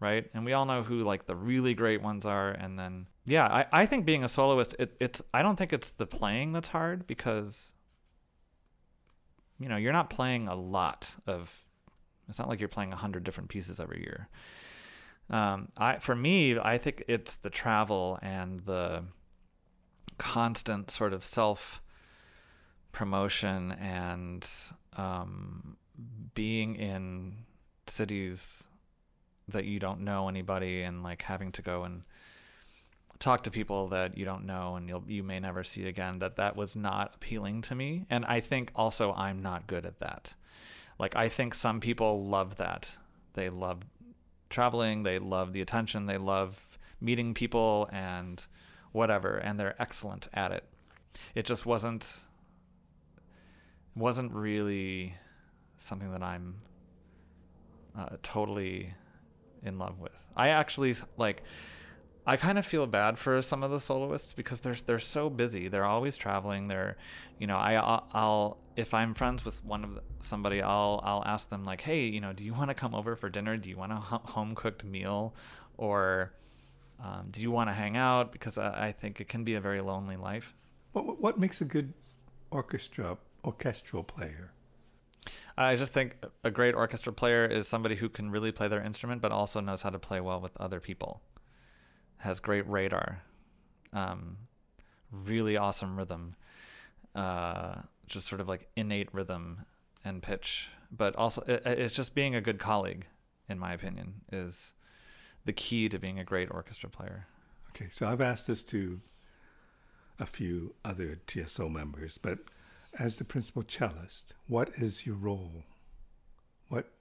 right? And we all know who like the really great ones are, and then yeah, I, I think being a soloist, it, it's I don't think it's the playing that's hard because you know you're not playing a lot of. It's not like you're playing a hundred different pieces every year. Um, I for me, I think it's the travel and the constant sort of self promotion and um, being in cities that you don't know anybody and like having to go and talk to people that you don't know and you'll you may never see again that that was not appealing to me. And I think also I'm not good at that. Like I think some people love that. They love traveling they love the attention they love meeting people and whatever and they're excellent at it it just wasn't wasn't really something that I'm uh, totally in love with. I actually like I kind of feel bad for some of the soloists because they're they're so busy. They're always traveling. They're, you know, I I'll, if I'm friends with one of the, somebody, I'll I'll ask them like, hey, you know, do you want to come over for dinner? Do you want a home cooked meal, or um, do you want to hang out? Because I, I think it can be a very lonely life. What, what- makes a good orchestra orchestral player? I just think a great orchestra player is somebody who can really play their instrument, but also knows how to play well with other people. Has great radar, um, really awesome rhythm, uh, just sort of like innate rhythm and pitch. But also, it, it's just being a good colleague, in my opinion, is the key to being a great orchestra player. Okay, so I've asked this to a few other TSO members, but as the principal cellist, what is your role? What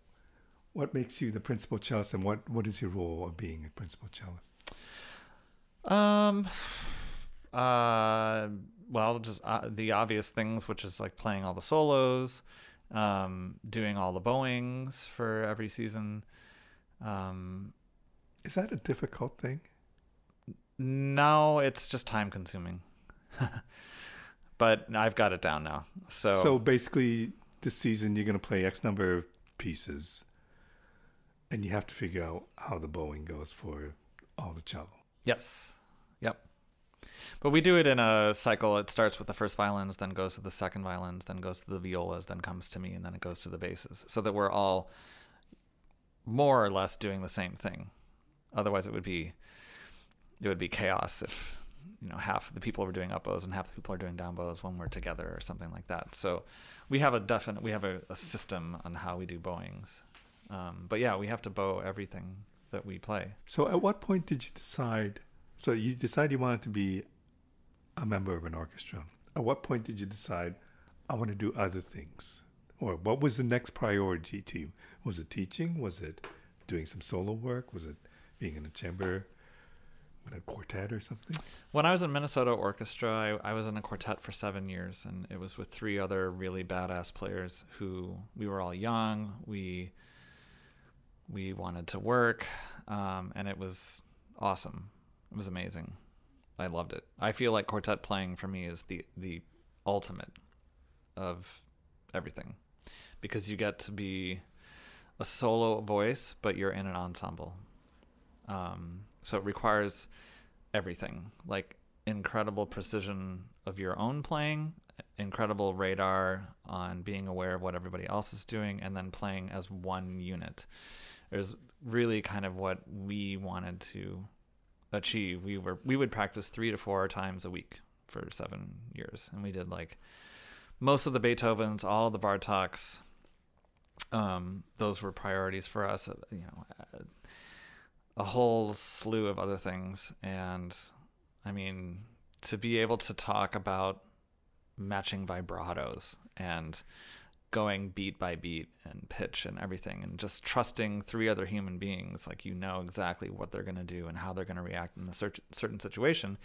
what makes you the principal cellist, and what, what is your role of being a principal cellist? Um, uh, well, just uh, the obvious things, which is like playing all the solos, um, doing all the bowings for every season. Um, Is that a difficult thing? no, it's just time consuming. but I've got it down now. So, So basically, this season you're going to play X number of pieces, and you have to figure out how the bowing goes for all the cello. yes, yep. But we do it in a cycle. It starts with the first violins, then goes to the second violins, then goes to the violas, then comes to me, and then it goes to the basses. So that we're all more or less doing the same thing. Otherwise, it would be it would be chaos if you know half the people are doing up bows and half the people are doing down bows when we're together or something like that. So we have a definite we have a, a system on how we do bowings. Um, but yeah, we have to bow everything that we play. So at what point did you decide? So you decided you wanted to be a member of an orchestra. At what point did you decide I want to do other things? Or what was the next priority to you? Was it teaching? Was it doing some solo work? Was it being in a chamber with a quartet or something? When I was in Minnesota Orchestra, I, I was in a quartet for seven years, and it was with three other really badass players who we were all young. We we wanted to work, um, and it was awesome. It was amazing. I loved it. I feel like quartet playing for me is the the ultimate of everything because you get to be a solo voice, but you're in an ensemble. Um, so it requires everything like incredible precision of your own playing, incredible radar on being aware of what everybody else is doing, and then playing as one unit. It was really kind of what we wanted to achieve. We were we would practice three to four times a week for seven years, and we did like most of the Beethovens, all the Bartoks. Um, those were priorities for us. uh, You know, uh, a whole slew of other things, and I mean, to be able to talk about matching vibratos and going beat by beat and pitch and everything and just trusting three other human beings like you know exactly what they're going to do and how they're going to react in a certain situation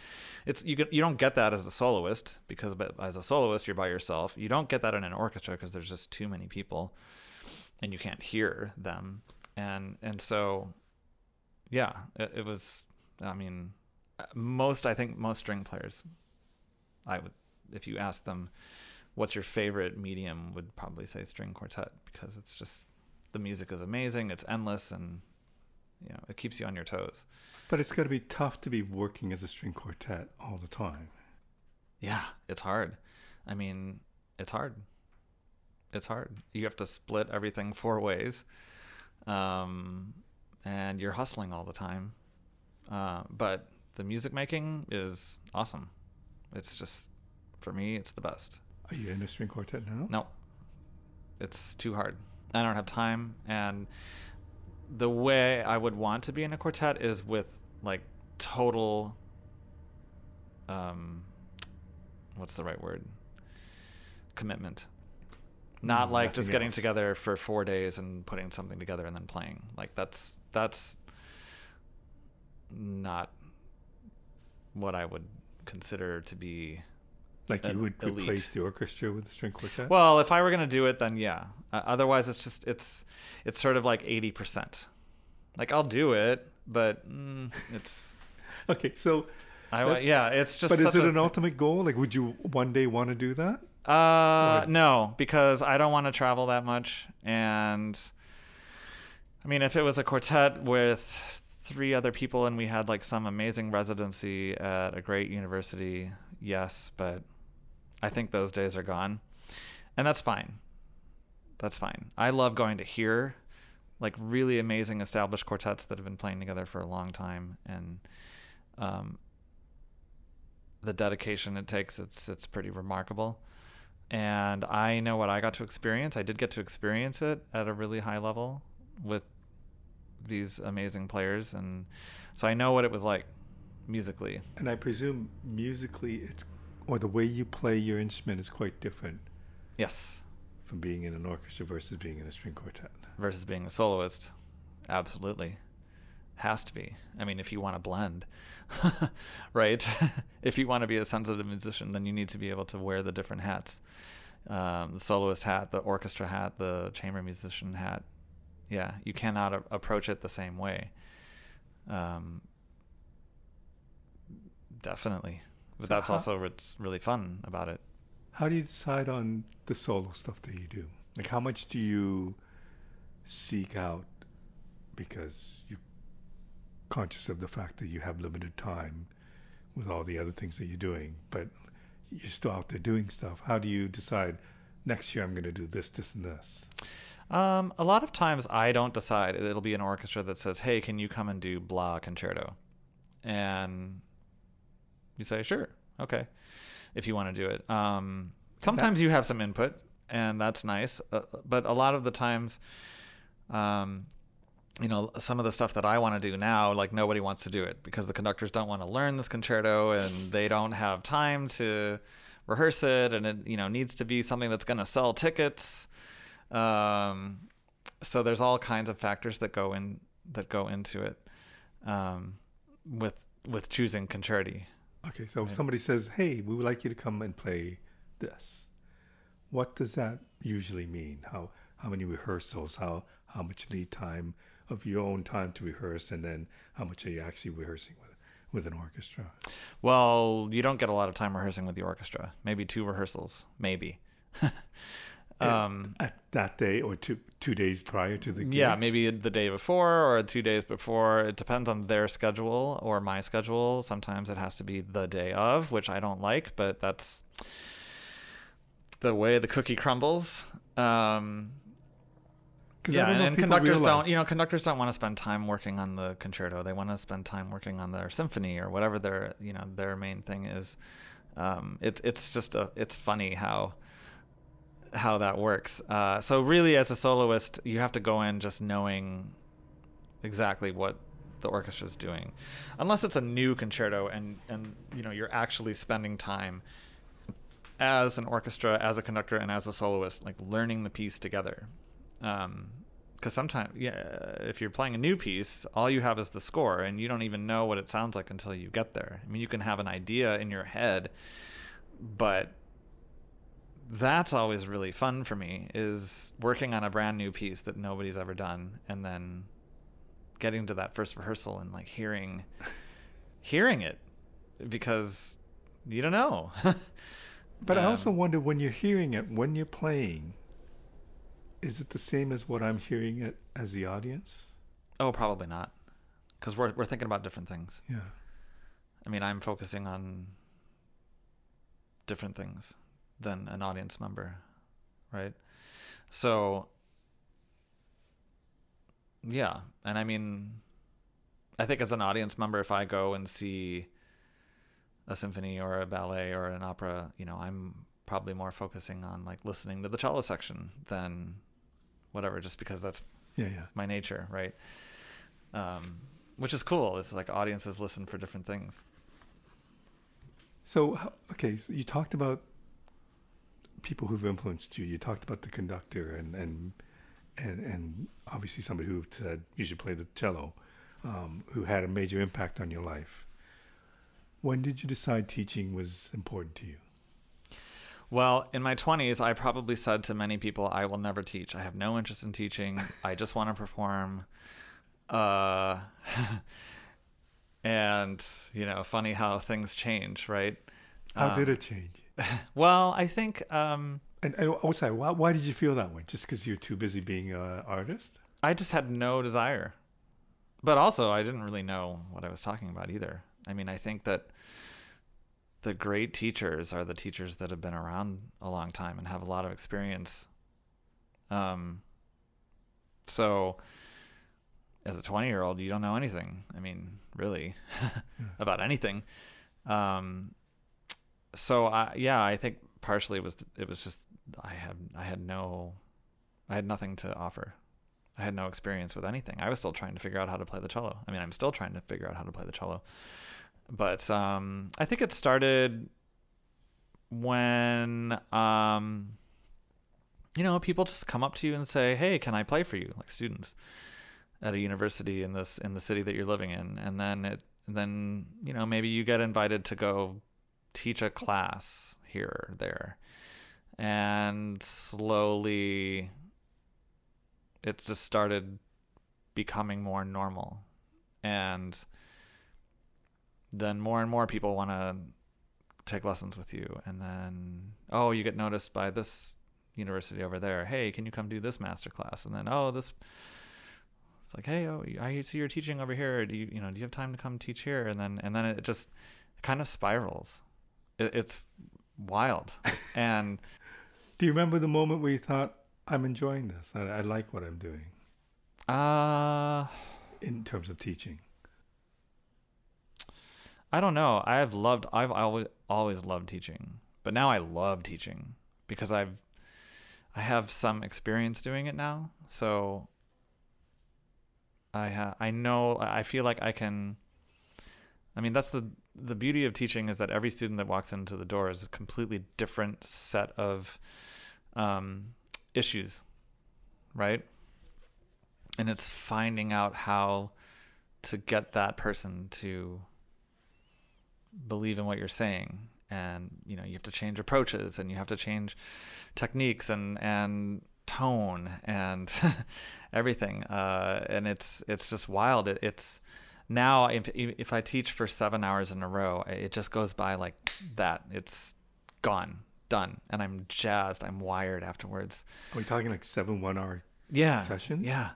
it's you you don't get that as a soloist because as a soloist you're by yourself. You don't get that in an orchestra because there's just too many people and you can't hear them. And and so yeah it, it was i mean most i think most string players i would if you ask them what's your favorite medium would probably say string quartet because it's just the music is amazing it's endless and you know it keeps you on your toes. But it's got to be tough to be working as a string quartet all the time. yeah it's hard. I mean it's hard. It's hard. You have to split everything four ways. Um, and you're hustling all the time uh, but the music making is awesome it's just for me it's the best Are you in a string quartet now? No, it's too hard. I don't have time, and the way I would want to be in a quartet is with like total, um, what's the right word? Commitment. Not Mm, like just getting else. together for four days and putting something together and then playing. Like that's that's not what I would consider to be Like you would elite. replace the orchestra with a string quartet? Well, if I were gonna do it, then yeah. Uh, otherwise, it's just it's it's sort of like eighty percent. Like I'll do it, but mm, it's okay, so I That- yeah, it's just. but is it a- an ultimate goal? Like, would you one day want to do that? Uh, no, because I don't want to travel that much, and I mean, if it was a quartet with three other people and we had like some amazing residency at a great university, yes, but I think those days are gone, and that's fine. That's fine. I love going to hear like really amazing established quartets that have been playing together for a long time, and um, the dedication it takes it's it's pretty remarkable and I know what I got to experience. I did get to experience it at a really high level with these amazing players, and so I know what it was like musically. And I presume musically, it's or the way you play your instrument is quite different Yes, from being in an orchestra versus being in a string quartet. versus being a soloist, absolutely has to be. I mean, if you want to blend, right? if you want to be a sensitive musician, then you need to be able to wear the different hats. Um, the soloist hat, the orchestra hat, the chamber musician hat. Yeah, you cannot a- approach it the same way. Um, definitely, but So that's how- also what's really fun about it. How do you decide on the solo stuff that you do? Like, how much do you seek out because you're conscious of the fact that you have limited time with all the other things that you're doing, but you're still out there doing stuff? How do you decide next year I'm going to do this, this, and this? Um, a lot of times I don't decide. It'll be an orchestra that says, "Hey, can you come and do blah concerto?" And you say, "Sure, okay," if you want to do it. Um, sometimes you have some input, and that's nice. Uh, but a lot of the times, um, you know, some of the stuff that I want to do now, like nobody wants to do it because the conductors don't want to learn this concerto, and they don't have time to rehearse it, and it you know needs to be something that's going to sell tickets. Um, so there's all kinds of factors that go in that go into it um, with with choosing concerti. Okay, so if somebody says, "Hey, we would like you to come and play this," what does that usually mean? How how many rehearsals? How how much lead time of your own time to rehearse, and then how much are you actually rehearsing with with an orchestra? Well, you don't get a lot of time rehearsing with the orchestra. Maybe two rehearsals, maybe. um, At that day or two two days prior to the gig? yeah, maybe the day before or two days before. It depends on their schedule or my schedule. Sometimes it has to be the day of, which I don't like, but that's the way the cookie crumbles. Um, yeah, and, know and people conductors realize- don't. You know, conductors don't want to spend time working on the concerto. They want to spend time working on their symphony or whatever their you know their main thing is. Um, it's it's just a it's funny how how that works. Uh, so really, as a soloist, you have to go in just knowing exactly what the orchestra is doing, unless it's a new concerto and and you know you're actually spending time as an orchestra, as a conductor, and as a soloist, like learning the piece together. Because sometimes, yeah, if you're playing a new piece, all you have is the score, and you don't even know what it sounds like until you get there. I mean, you can have an idea in your head, but that's always really fun for me is working on a brand new piece that nobody's ever done and then getting to that first rehearsal and like hearing hearing it because you don't know But I Um, also wonder when you're hearing it, when you're playing, is it the same as what I'm hearing it as the audience? oh probably not because we're, we're thinking about different things Yeah. i mean i'm focusing on different things than an audience member right so yeah and i mean i think as an audience member if i go and see a symphony or a ballet or an opera you know i'm probably more focusing on like listening to the cello section than whatever just because that's Yeah, yeah. my nature right um, which is cool it's like audiences listen for different things So, okay, so you talked about people who've influenced you. You talked about the conductor and and and, and obviously somebody who said you should play the cello, um, who had a major impact on your life. When did you decide teaching was important to you? Well, in my 20s, I probably said to many people, I will never teach. I have no interest in teaching. I just want to perform. Uh, and, you know, funny how things change, right? How Um, did it change? Well, I think um, And, and sorry, why, why did you feel that way? Just because you're too busy being an artist? I just had no desire. But also, I didn't really know what I was talking about either. I mean, I think that the great teachers are the teachers that have been around a long time and have a lot of experience. Um, so, as a 20 year old, you don't know anything. I mean, really, about anything. Um, so, I, yeah, I think partially it was it was just I had I had no I had nothing to offer. I had no experience with anything. I was still trying to figure out how to play the cello. I mean, I'm still trying to figure out how to play the cello. But um, I think it started when um, you know people just come up to you and say, "Hey, can I play for you?" Like students at a university in this in the city that you're living in, and then it then you know maybe you get invited to go teach a class here or there, and slowly it's just started becoming more normal. And then more and more people want to take lessons with you. And then oh you get noticed by this university over there. Hey can you come do this master class? And then oh this it's like hey oh i see you're teaching over here. Do you you know do you have time to come teach here? And then and then it just kind of spirals. It, it's wild. And Do you remember the moment where you thought, I'm enjoying this? I, I like what I'm doing? Uh in terms of teaching? I don't know. I've loved. I've always always loved teaching, but now I love teaching because I've I have some experience doing it now. So I ha- I know. I feel like I can. I mean, that's the the beauty of teaching is that every student that walks into the door is a completely different set of um, issues, right? And it's finding out how to get that person to believe in what you're saying and you know you have to change approaches and you have to change techniques and and tone and everything uh and it's it's just wild it, it's now if if I teach for seven hours in a row, it just goes by like that. It's gone, done, and I'm jazzed. I'm wired afterwards. Are we talking like seven one-hour Yeah, sessions? yeah,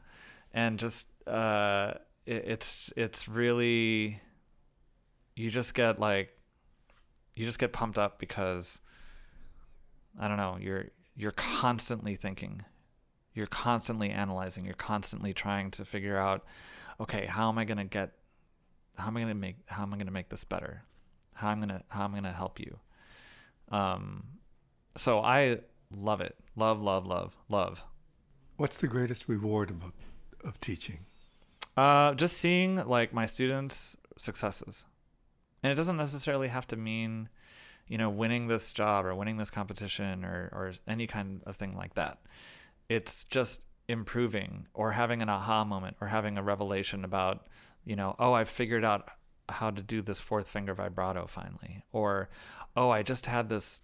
and just uh, it, it's it's really you just get like you just get pumped up because I don't know you're you're constantly thinking, you're constantly analyzing, you're constantly trying to figure out, okay, how am I gonna get, how am I gonna make, how am I gonna make this better, how I'm gonna how I'm gonna help you. Um, so I love it, love, love, love, love. What's the greatest reward about of teaching? Uh, just seeing like my students' successes, and it doesn't necessarily have to mean, you know, winning this job or winning this competition or or any kind of thing like that. It's just improving or having an aha moment or having a revelation about, you know, oh, I've figured out how to do this fourth finger vibrato finally, or oh, I just had this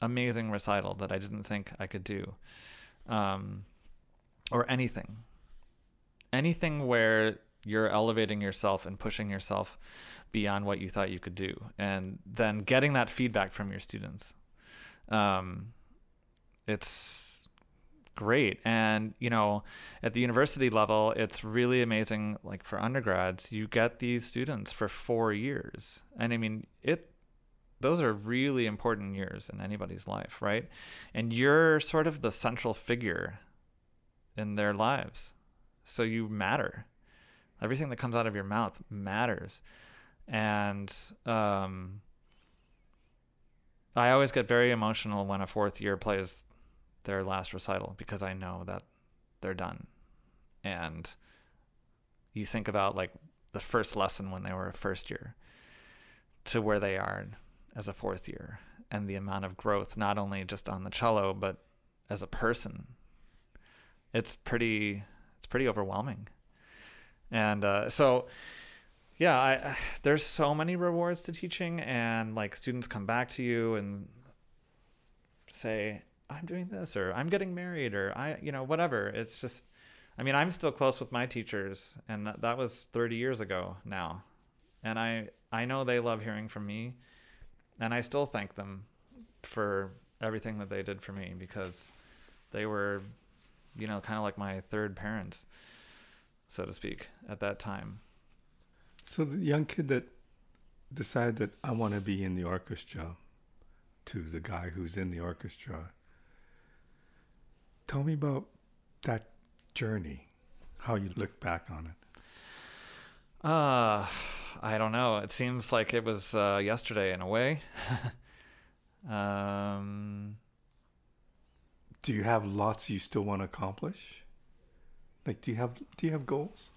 amazing recital that I didn't think I could do, um, or anything. Anything where you're elevating yourself and pushing yourself beyond what you thought you could do. And then getting that feedback from your students um, it's great. And you know at the university level it's really amazing like for undergrads you get these students for four years. And i mean it those are really important years in anybody's life right? And you're sort of the central figure in their lives. So you matter. Everything that comes out of your mouth matters. And um, I always get very emotional when a fourth year plays their last recital because I know that they're done. And you think about like the first lesson when they were a first year to where they are as a fourth year and the amount of growth, not only just on the cello, but as a person. It's pretty it's pretty overwhelming. And uh, so, yeah, I, there's so many rewards to teaching, and like students come back to you and say, "I'm doing this," or "I'm getting married," or "I," you know, whatever. It's just, I mean, I'm still close with my teachers, and that, that was 30 years ago now, and I I know they love hearing from me, and I still thank them for everything that they did for me because they were you know, kind of like my third parents, so to speak, at that time. So the young kid that decided that I want to be in the orchestra to the guy who's in the orchestra. Tell me about that journey, how you look back on it. Uh, I don't know. It seems like it was uh, yesterday in a way. um, do you have lots you still want to accomplish? Like, do you have do you have goals?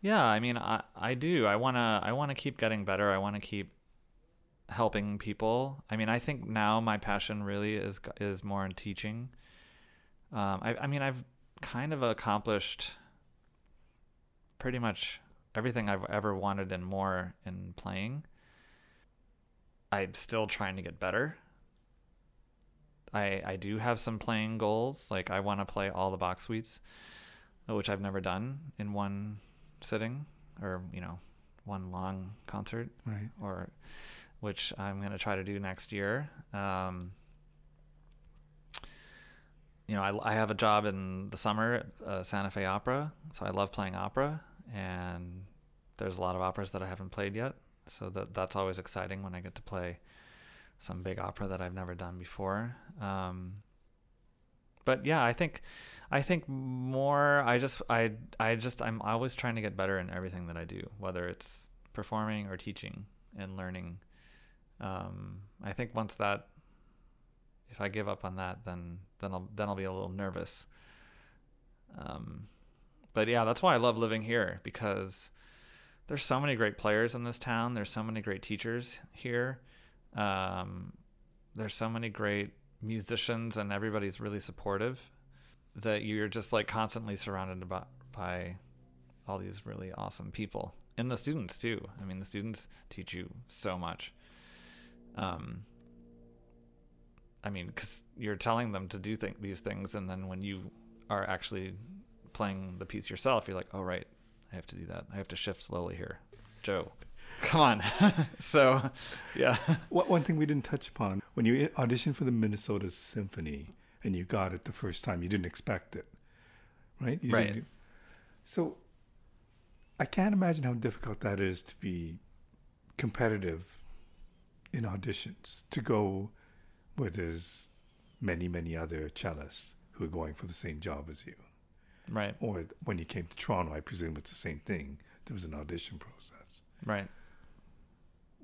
Yeah, I mean, I I do. I wanna I wanna keep getting better. I want to keep helping people. I mean, I think now my passion really is is more in teaching. Um, I I mean, I've kind of accomplished pretty much everything I've ever wanted and more in playing. I'm still trying to get better. I I do have some playing goals. Like I want to play all the Bach suites, which I've never done in one sitting or you know one long concert. Right. Or which I'm gonna try to do next year. Um, you know, I, I have a job in the summer at uh, Santa Fe Opera, so I love playing opera, and there's a lot of operas that I haven't played yet, so that that's always exciting when I get to play some big opera that I've never done before. Um, but yeah, I think, I think more. I just, I, I just, I'm always trying to get better in everything that I do, whether it's performing or teaching and learning. Um, I think once that, if I give up on that, then then I'll then I'll be a little nervous. Um, but yeah, that's why I love living here because there's so many great players in this town. There's so many great teachers here. Um, there's so many great musicians, and everybody's really supportive that you're just like constantly surrounded by, by all these really awesome people and the students too. I mean, the students teach you so much. Um, I mean, because you're telling them to do th- these things, and then when you are actually playing the piece yourself, you're like, oh right, I have to do that. I have to shift slowly here. Joe, come on. so, yeah. What one thing we didn't touch upon when you auditioned for the Minnesota Symphony and you got it the first time, you didn't expect it, right? You Right. didn't- so, I can't imagine how difficult that is to be competitive in auditions to go where there's many many other cellists who are going for the same job as you. Right. Or when you came to Toronto, I presume it's the same thing. There was an audition process. Right.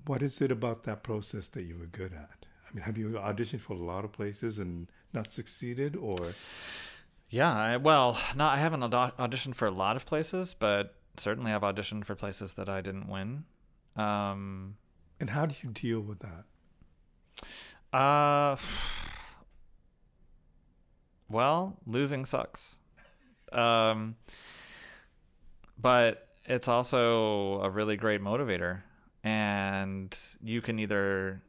What is it about that process that you were good at? I mean, have you auditioned for a lot of places and not succeeded, or Yeah, I, well, no, I haven't aud- auditioned for a lot of places, but certainly I've auditioned for places that I didn't win. Um, and how do you deal with that? uh, well, losing sucks. Um, but it's also a really great motivator, and you can either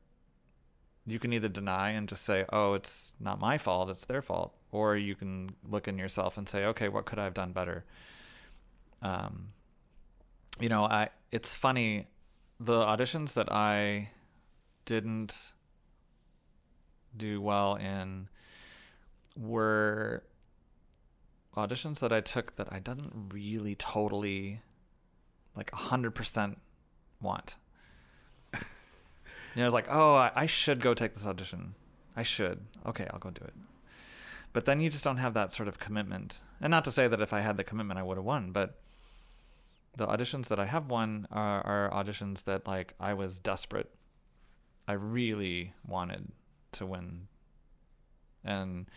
you can either deny and just say, "Oh, it's not my fault; it's their fault," or you can look in yourself and say, "Okay, what could I have done better?" Um, you know, I it's funny the auditions that I didn't do well in were auditions that I took that I didn't really totally like 100% want. You know, it's like, oh, I, I should go take this audition. I should. Okay, I'll go do it. But then you just don't have that sort of commitment. And not to say that if I had the commitment, I would have won, but the auditions that I have won are, are auditions that like I was desperate. I really wanted to win. And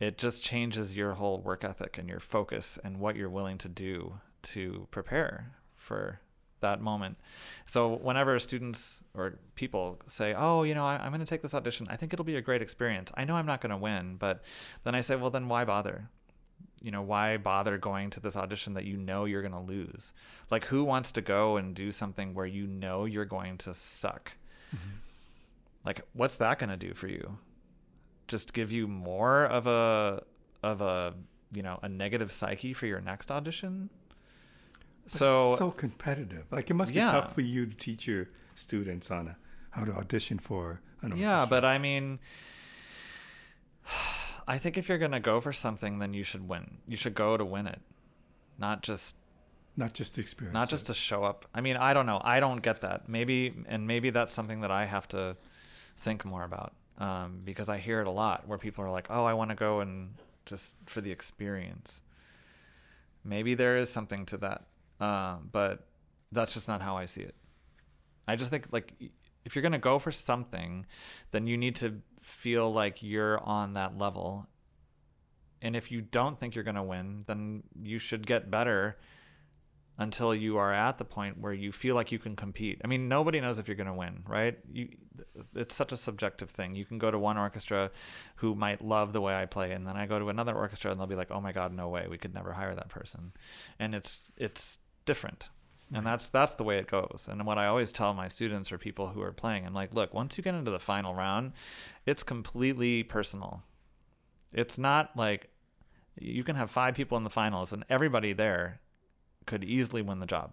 it just changes your whole work ethic and your focus and what you're willing to do to prepare for that moment. So whenever students or people say, "Oh, you know, I, I'm going to take this audition. I think it'll be a great experience. I know I'm not going to win, but then I say, well, then why bother? You know, why bother going to this audition that you know you're going to lose? Like, who wants to go and do something where you know you're going to suck? Mm-hmm. Like, what's that going to do for you? Just give you more of a of a you know a negative psyche for your next audition? So it's so competitive. Like it must be Yeah. tough for you to teach your students on a, how to audition for an Yeah, but I mean, I think if you're gonna go for something, then you should win. You should go to win it, not just not just the experience. not just to show up. I mean, I don't know. I don't get that. Maybe, and maybe that's something that I have to think more about um, because I hear it a lot where people are like, "Oh, I want to go and just for the experience." Maybe there is something to that, uh, but that's just not how I see it. I just think like if you're gonna go for something, then you need to feel like you're on that level. And if you don't think you're gonna win, then you should get better until you are at the point where you feel like you can compete. I mean, nobody knows if you're going to win, right? You, it's such a subjective thing. You can go to one orchestra who might love the way I play, and then I go to another orchestra and they'll be like, "Oh my God, no way, we could never hire that person," and it's it's different. And that's that's the way it goes. And what I always tell my students or people who are playing, I'm like, look, once you get into the final round, it's completely personal. It's not like you can have five people in the finals and everybody there could easily win the job.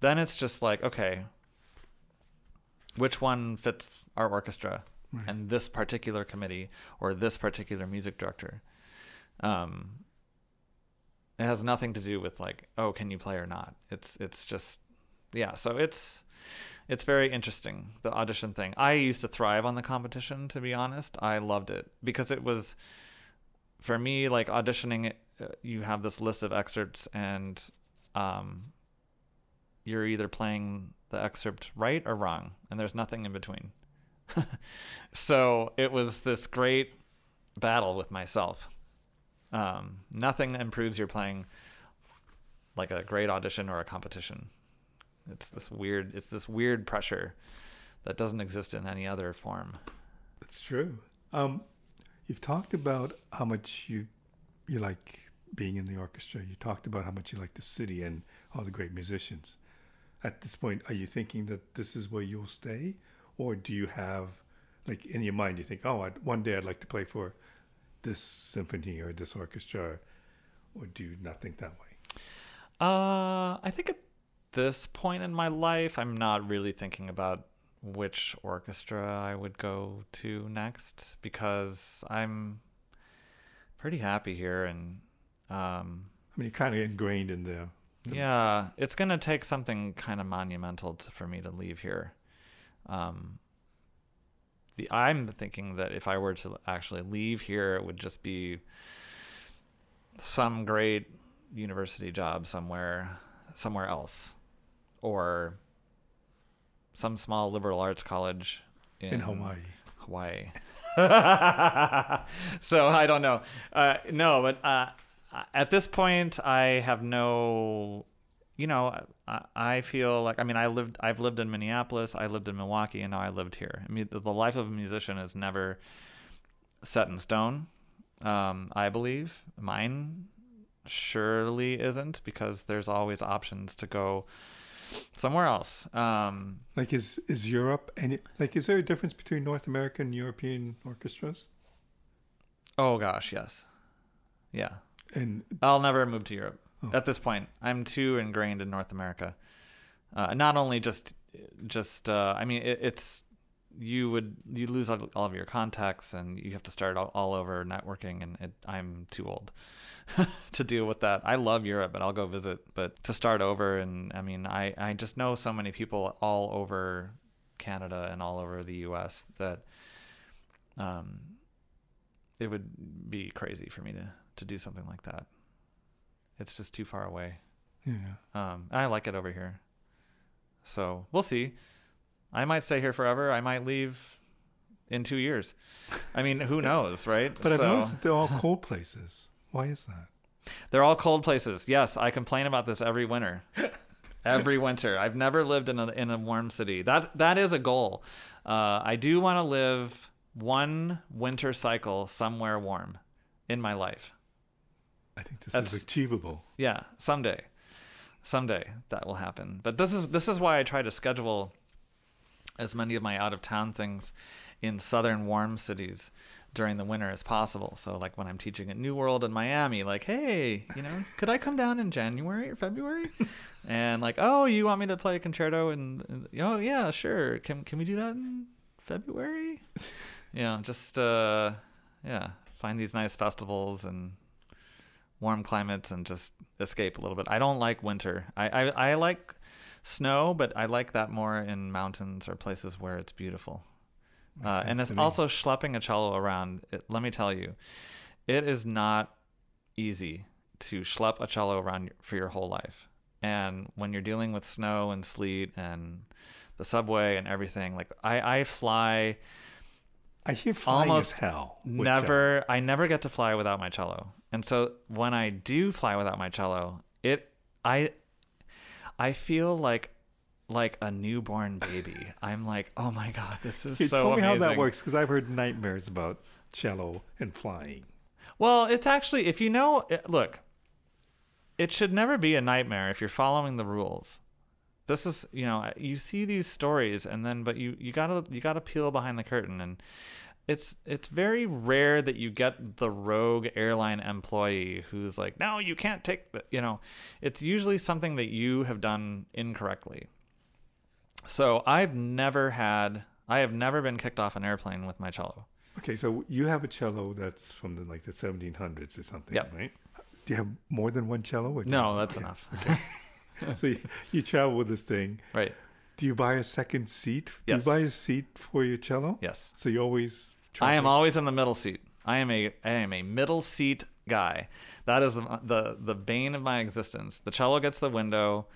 Then it's just like, okay, which one fits our orchestra Right. and this particular committee or this particular music director? Um, it has nothing to do with like, oh, can you play or not? It's it's just yeah. So it's it's very interesting the audition thing. I used to thrive on the competition. To be honest, I loved it because it was for me like auditioning. uh, You have this list of excerpts and um, you're either playing the excerpt right or wrong, and there's nothing in between. so it was this great battle with myself. Um, nothing improves your playing like a great audition or a competition. It's this weird. It's this weird pressure that doesn't exist in any other form. It's true. Um, you've talked about how much you you like being in the orchestra. You talked about how much you like the city and all the great musicians. At this point, are you thinking that this is where you'll stay, or do you have, like, in your mind, you think, oh, I'd, one day I'd like to play for this symphony or this orchestra, or do you not think that way? Uh, I think at this point in my life, I'm not really thinking about which orchestra I would go to next because I'm pretty happy here and um, I mean, you're kind of ingrained in there. yeah, it's gonna take something kind of monumental to, for me to leave here. Um, the I'm thinking that if I were to actually leave here, it would just be some great university job somewhere, somewhere else, or some small liberal arts college in, in Hawaii. Hawaii. so I don't know. Uh, no, but uh, at this point, I have no. You know, I, I feel like I mean I lived I've lived in Minneapolis, I lived in Milwaukee, and now I lived here. I mean, the, the life of a musician is never set in stone. Um, I believe mine surely isn't because there's always options to go somewhere else. Um, Like, is is Europe and like, is there a difference between North American and European orchestras? oh gosh, yes, yeah. And I'll never move to Europe Oh. at this point. I'm too ingrained in North America. Uh, not only just, just uh, I mean, it, it's you would you lose all, all of your contacts and you have to start all, all over networking, and it, I'm too old to deal with that. I love Europe, but I'll go visit. But to start over, and I mean, I I just know so many people all over Canada and all over the U.S. that um, it would be crazy for me to to do something like that. It's just too far away. yeah, Um, I like it over here. So we'll see. I might stay here forever. I might leave in two years. I mean, who knows, right? but I've noticed that they're all cold places. Why is that? they're all cold places. Yes, I complain about this every winter. every winter. I've never lived in a in a warm city. That that is a goal. Uh, I do want to live one winter cycle somewhere warm in my life. I think this That's- is achievable. Yeah, someday, someday that will happen. But this is this is why I try to schedule as many of my out of town things in southern warm cities during the winter as possible. So like when I'm teaching at New World in Miami, like, hey, you know, could I come down in January or February? and like, oh, you want me to play a concerto? And, oh yeah, sure. Can can we do that in February? you know, just uh, yeah, find these nice festivals and warm climates and just escape a little bit. I don't like winter. I, I, I like snow, but I like that more in mountains or places where it's beautiful. Uh, and it's also schlepping a cello around. It, let me tell you, it is not easy to schlep a cello around for your whole life. And when you're dealing with snow and sleet and the subway and everything, like I, I fly I hear almost hell. with cello. never I never get to fly without my cello. And so when I do fly without my cello, it I I feel like like a newborn baby. I'm like, "Oh my god, this is Hey, so tell me amazing." how that works because I've heard nightmares about cello and flying. Well, it's actually if you know it- look, it should never be a nightmare if you're following the rules. This is, you know, you see these stories and then but you you got to you got to peel behind the curtain and it's it's very rare that you get the rogue airline employee who's like, "No, you can't take the," you know, it's usually something that you have done incorrectly. So, I've never had I have never been kicked off an airplane with my cello. Okay, so you have a cello that's from the like the 1700s or something, Yep. right? Do you have more than one cello? No, that's okay. enough. so you, you travel with this thing. Right. Do you buy a second seat? Do Yes. you buy a seat for your cello? Yes. So you always. I am always in the middle seat. I am a I am a middle seat guy. That is the the the bane of my existence. The cello gets the window,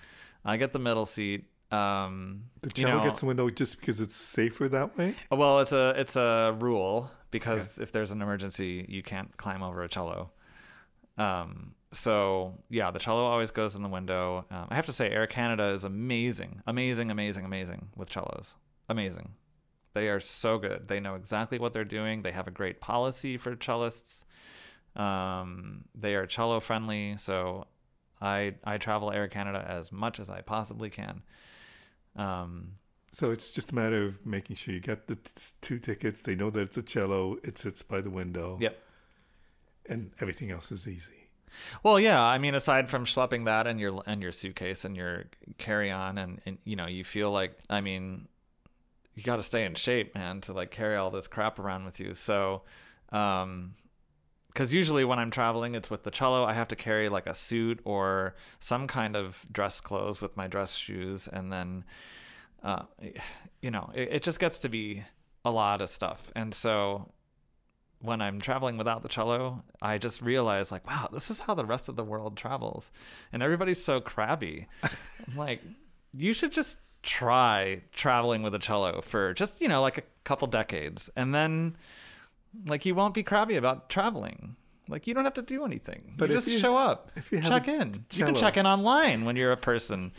I get the middle seat. Um, The you cello know- gets the window just because it's safer that way. well, it's a it's a rule because if there's an emergency, you can't climb over a cello. Um, so yeah, the cello always goes in the window. Um, I have to say, Air Canada is amazing, amazing, amazing, amazing with cellos. Amazing. They are so good. They know exactly what they're doing. They have a great policy for cellists. Um, they are cello friendly, so I I travel Air Canada as much as I possibly can. Um, So it's just a matter of making sure you get the t- two tickets. They know that it's a cello. It sits by the window. Yep. And everything else is easy. Well, yeah. I mean, aside from schlepping that and your and your suitcase and your carry on, and, and you know, you feel like, I mean, you got to stay in shape, man, to like carry all this crap around with you. So, um, because usually when I'm traveling, it's with the cello. I have to carry like a suit or some kind of dress clothes with my dress shoes, and then, uh, you know, it, it just gets to be a lot of stuff. And so when I'm traveling without the cello, I just realize like, wow, this is how the rest of the world travels, and everybody's so crabby. I'm like, you should just try traveling with a cello for just you know like a couple decades, and then like you won't be crabby about traveling. Like you don't have to do anything. But you just you- show up, if you check in. You can check in online when you're a person.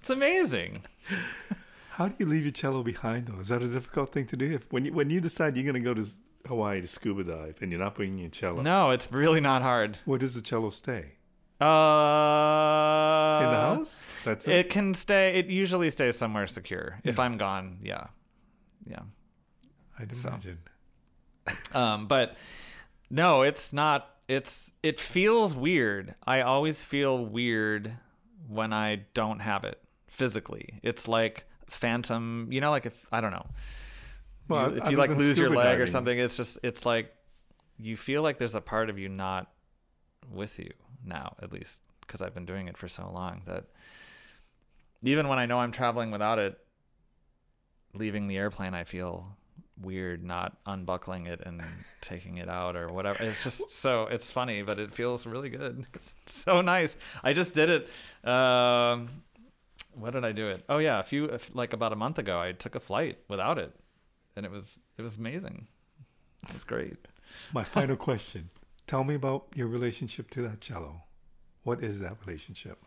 it's amazing. How do you leave your cello behind though? Is that a difficult thing to do? If when you when you decide you're going to go to Hawaii to scuba dive and you're not bringing your cello, No, it's really not hard. where does the cello stay? Uh, In the house? That's it. It can stay. It usually stays somewhere secure. If I'm gone, yeah, yeah. I'd so. imagine. Um, but no, it's not. It's it feels weird. I always feel weird when I don't have it physically. It's like phantom. You know, like if I don't know. Well, You- if you like lose your leg or something, it's just it's like you feel like there's a part of you not with you now, at least because I've been doing it for so long that even when I know I'm traveling without it, leaving the airplane, I feel weird not unbuckling it and taking it out or whatever. It's just so it's funny, but it feels really good. It's so nice. I just did it. Um, what did I do it? Oh yeah, a few like about a month ago, I took a flight without it, and it was it was amazing. It was great. My final question. Tell me about your relationship to that cello. What is that relationship?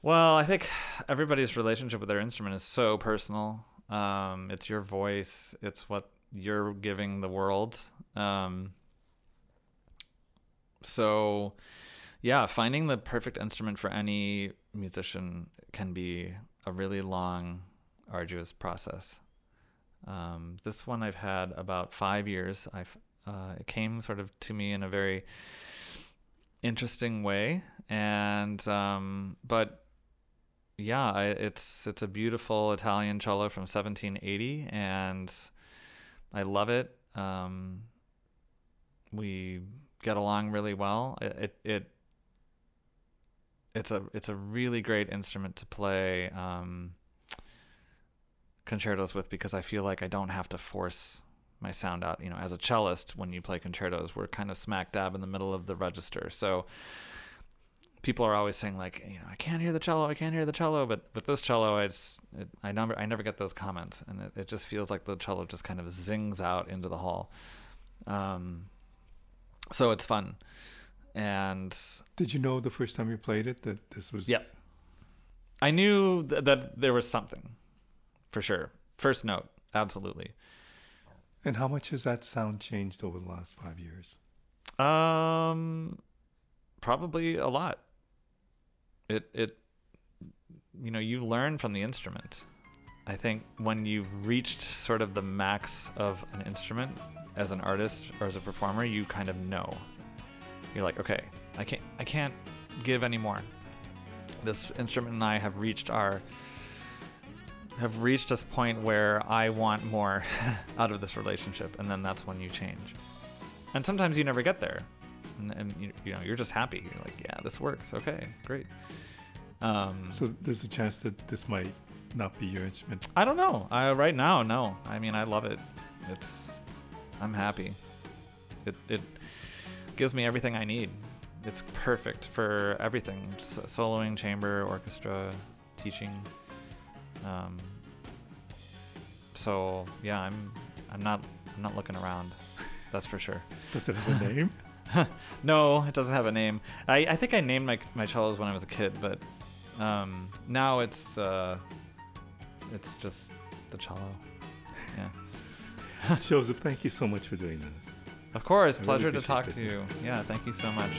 Well, I think everybody's relationship with their instrument is so personal. Um, it's your voice. It's what you're giving the world. Um, so, yeah, finding the perfect instrument for any musician can be a really long, arduous process. Um, this one I've had about five years. I've uh, it came sort of to me in a very interesting way, and um, but yeah, I, it's it's a beautiful Italian cello from 1780, and I love it. Um, we get along really well. It, it it it's a it's a really great instrument to play um, concertos with because I feel like I don't have to force my sound out. You know, as a cellist, when you play concertos, we're kind of smack dab in the middle of the register, so people are always saying like you know I can't hear the cello I can't hear the cello but with this cello I just, it, I never I never get those comments and it, it just feels like the cello just kind of zings out into the hall um so it's fun and Did you know the first time you played it that this was? Yep. I knew th- that there was something for sure first note absolutely And how much has that sound changed over the last five years? Um, probably a lot. It it, you know, you learn from the instrument. I think when you've reached sort of the max of an instrument as an artist or as a performer, you kind of know. You're like, okay, I can't I can't give any more. This instrument and I have reached our have reached this point where I want more out of this relationship, and then that's when you change. And sometimes you never get there, and, and you, you know you're just happy. You're like, yeah, this works. Okay, great. Um, So there's a chance that this might not be your instrument. I don't know. I right now, no. I mean, I love it. It's, I'm happy. It it gives me everything I need. It's perfect for everything: S- soloing, chamber, orchestra, teaching. Um, so yeah, I'm I'm not I'm not looking around. That's for sure. Does it have a name? No, it doesn't have a name. I, I think I named my my cellos when I was a kid, but um, now it's uh, it's just the cello. Yeah. Joseph, thank you so much for doing this. Of course, I really pleasure to talk this. to you. Yeah, thank you so much.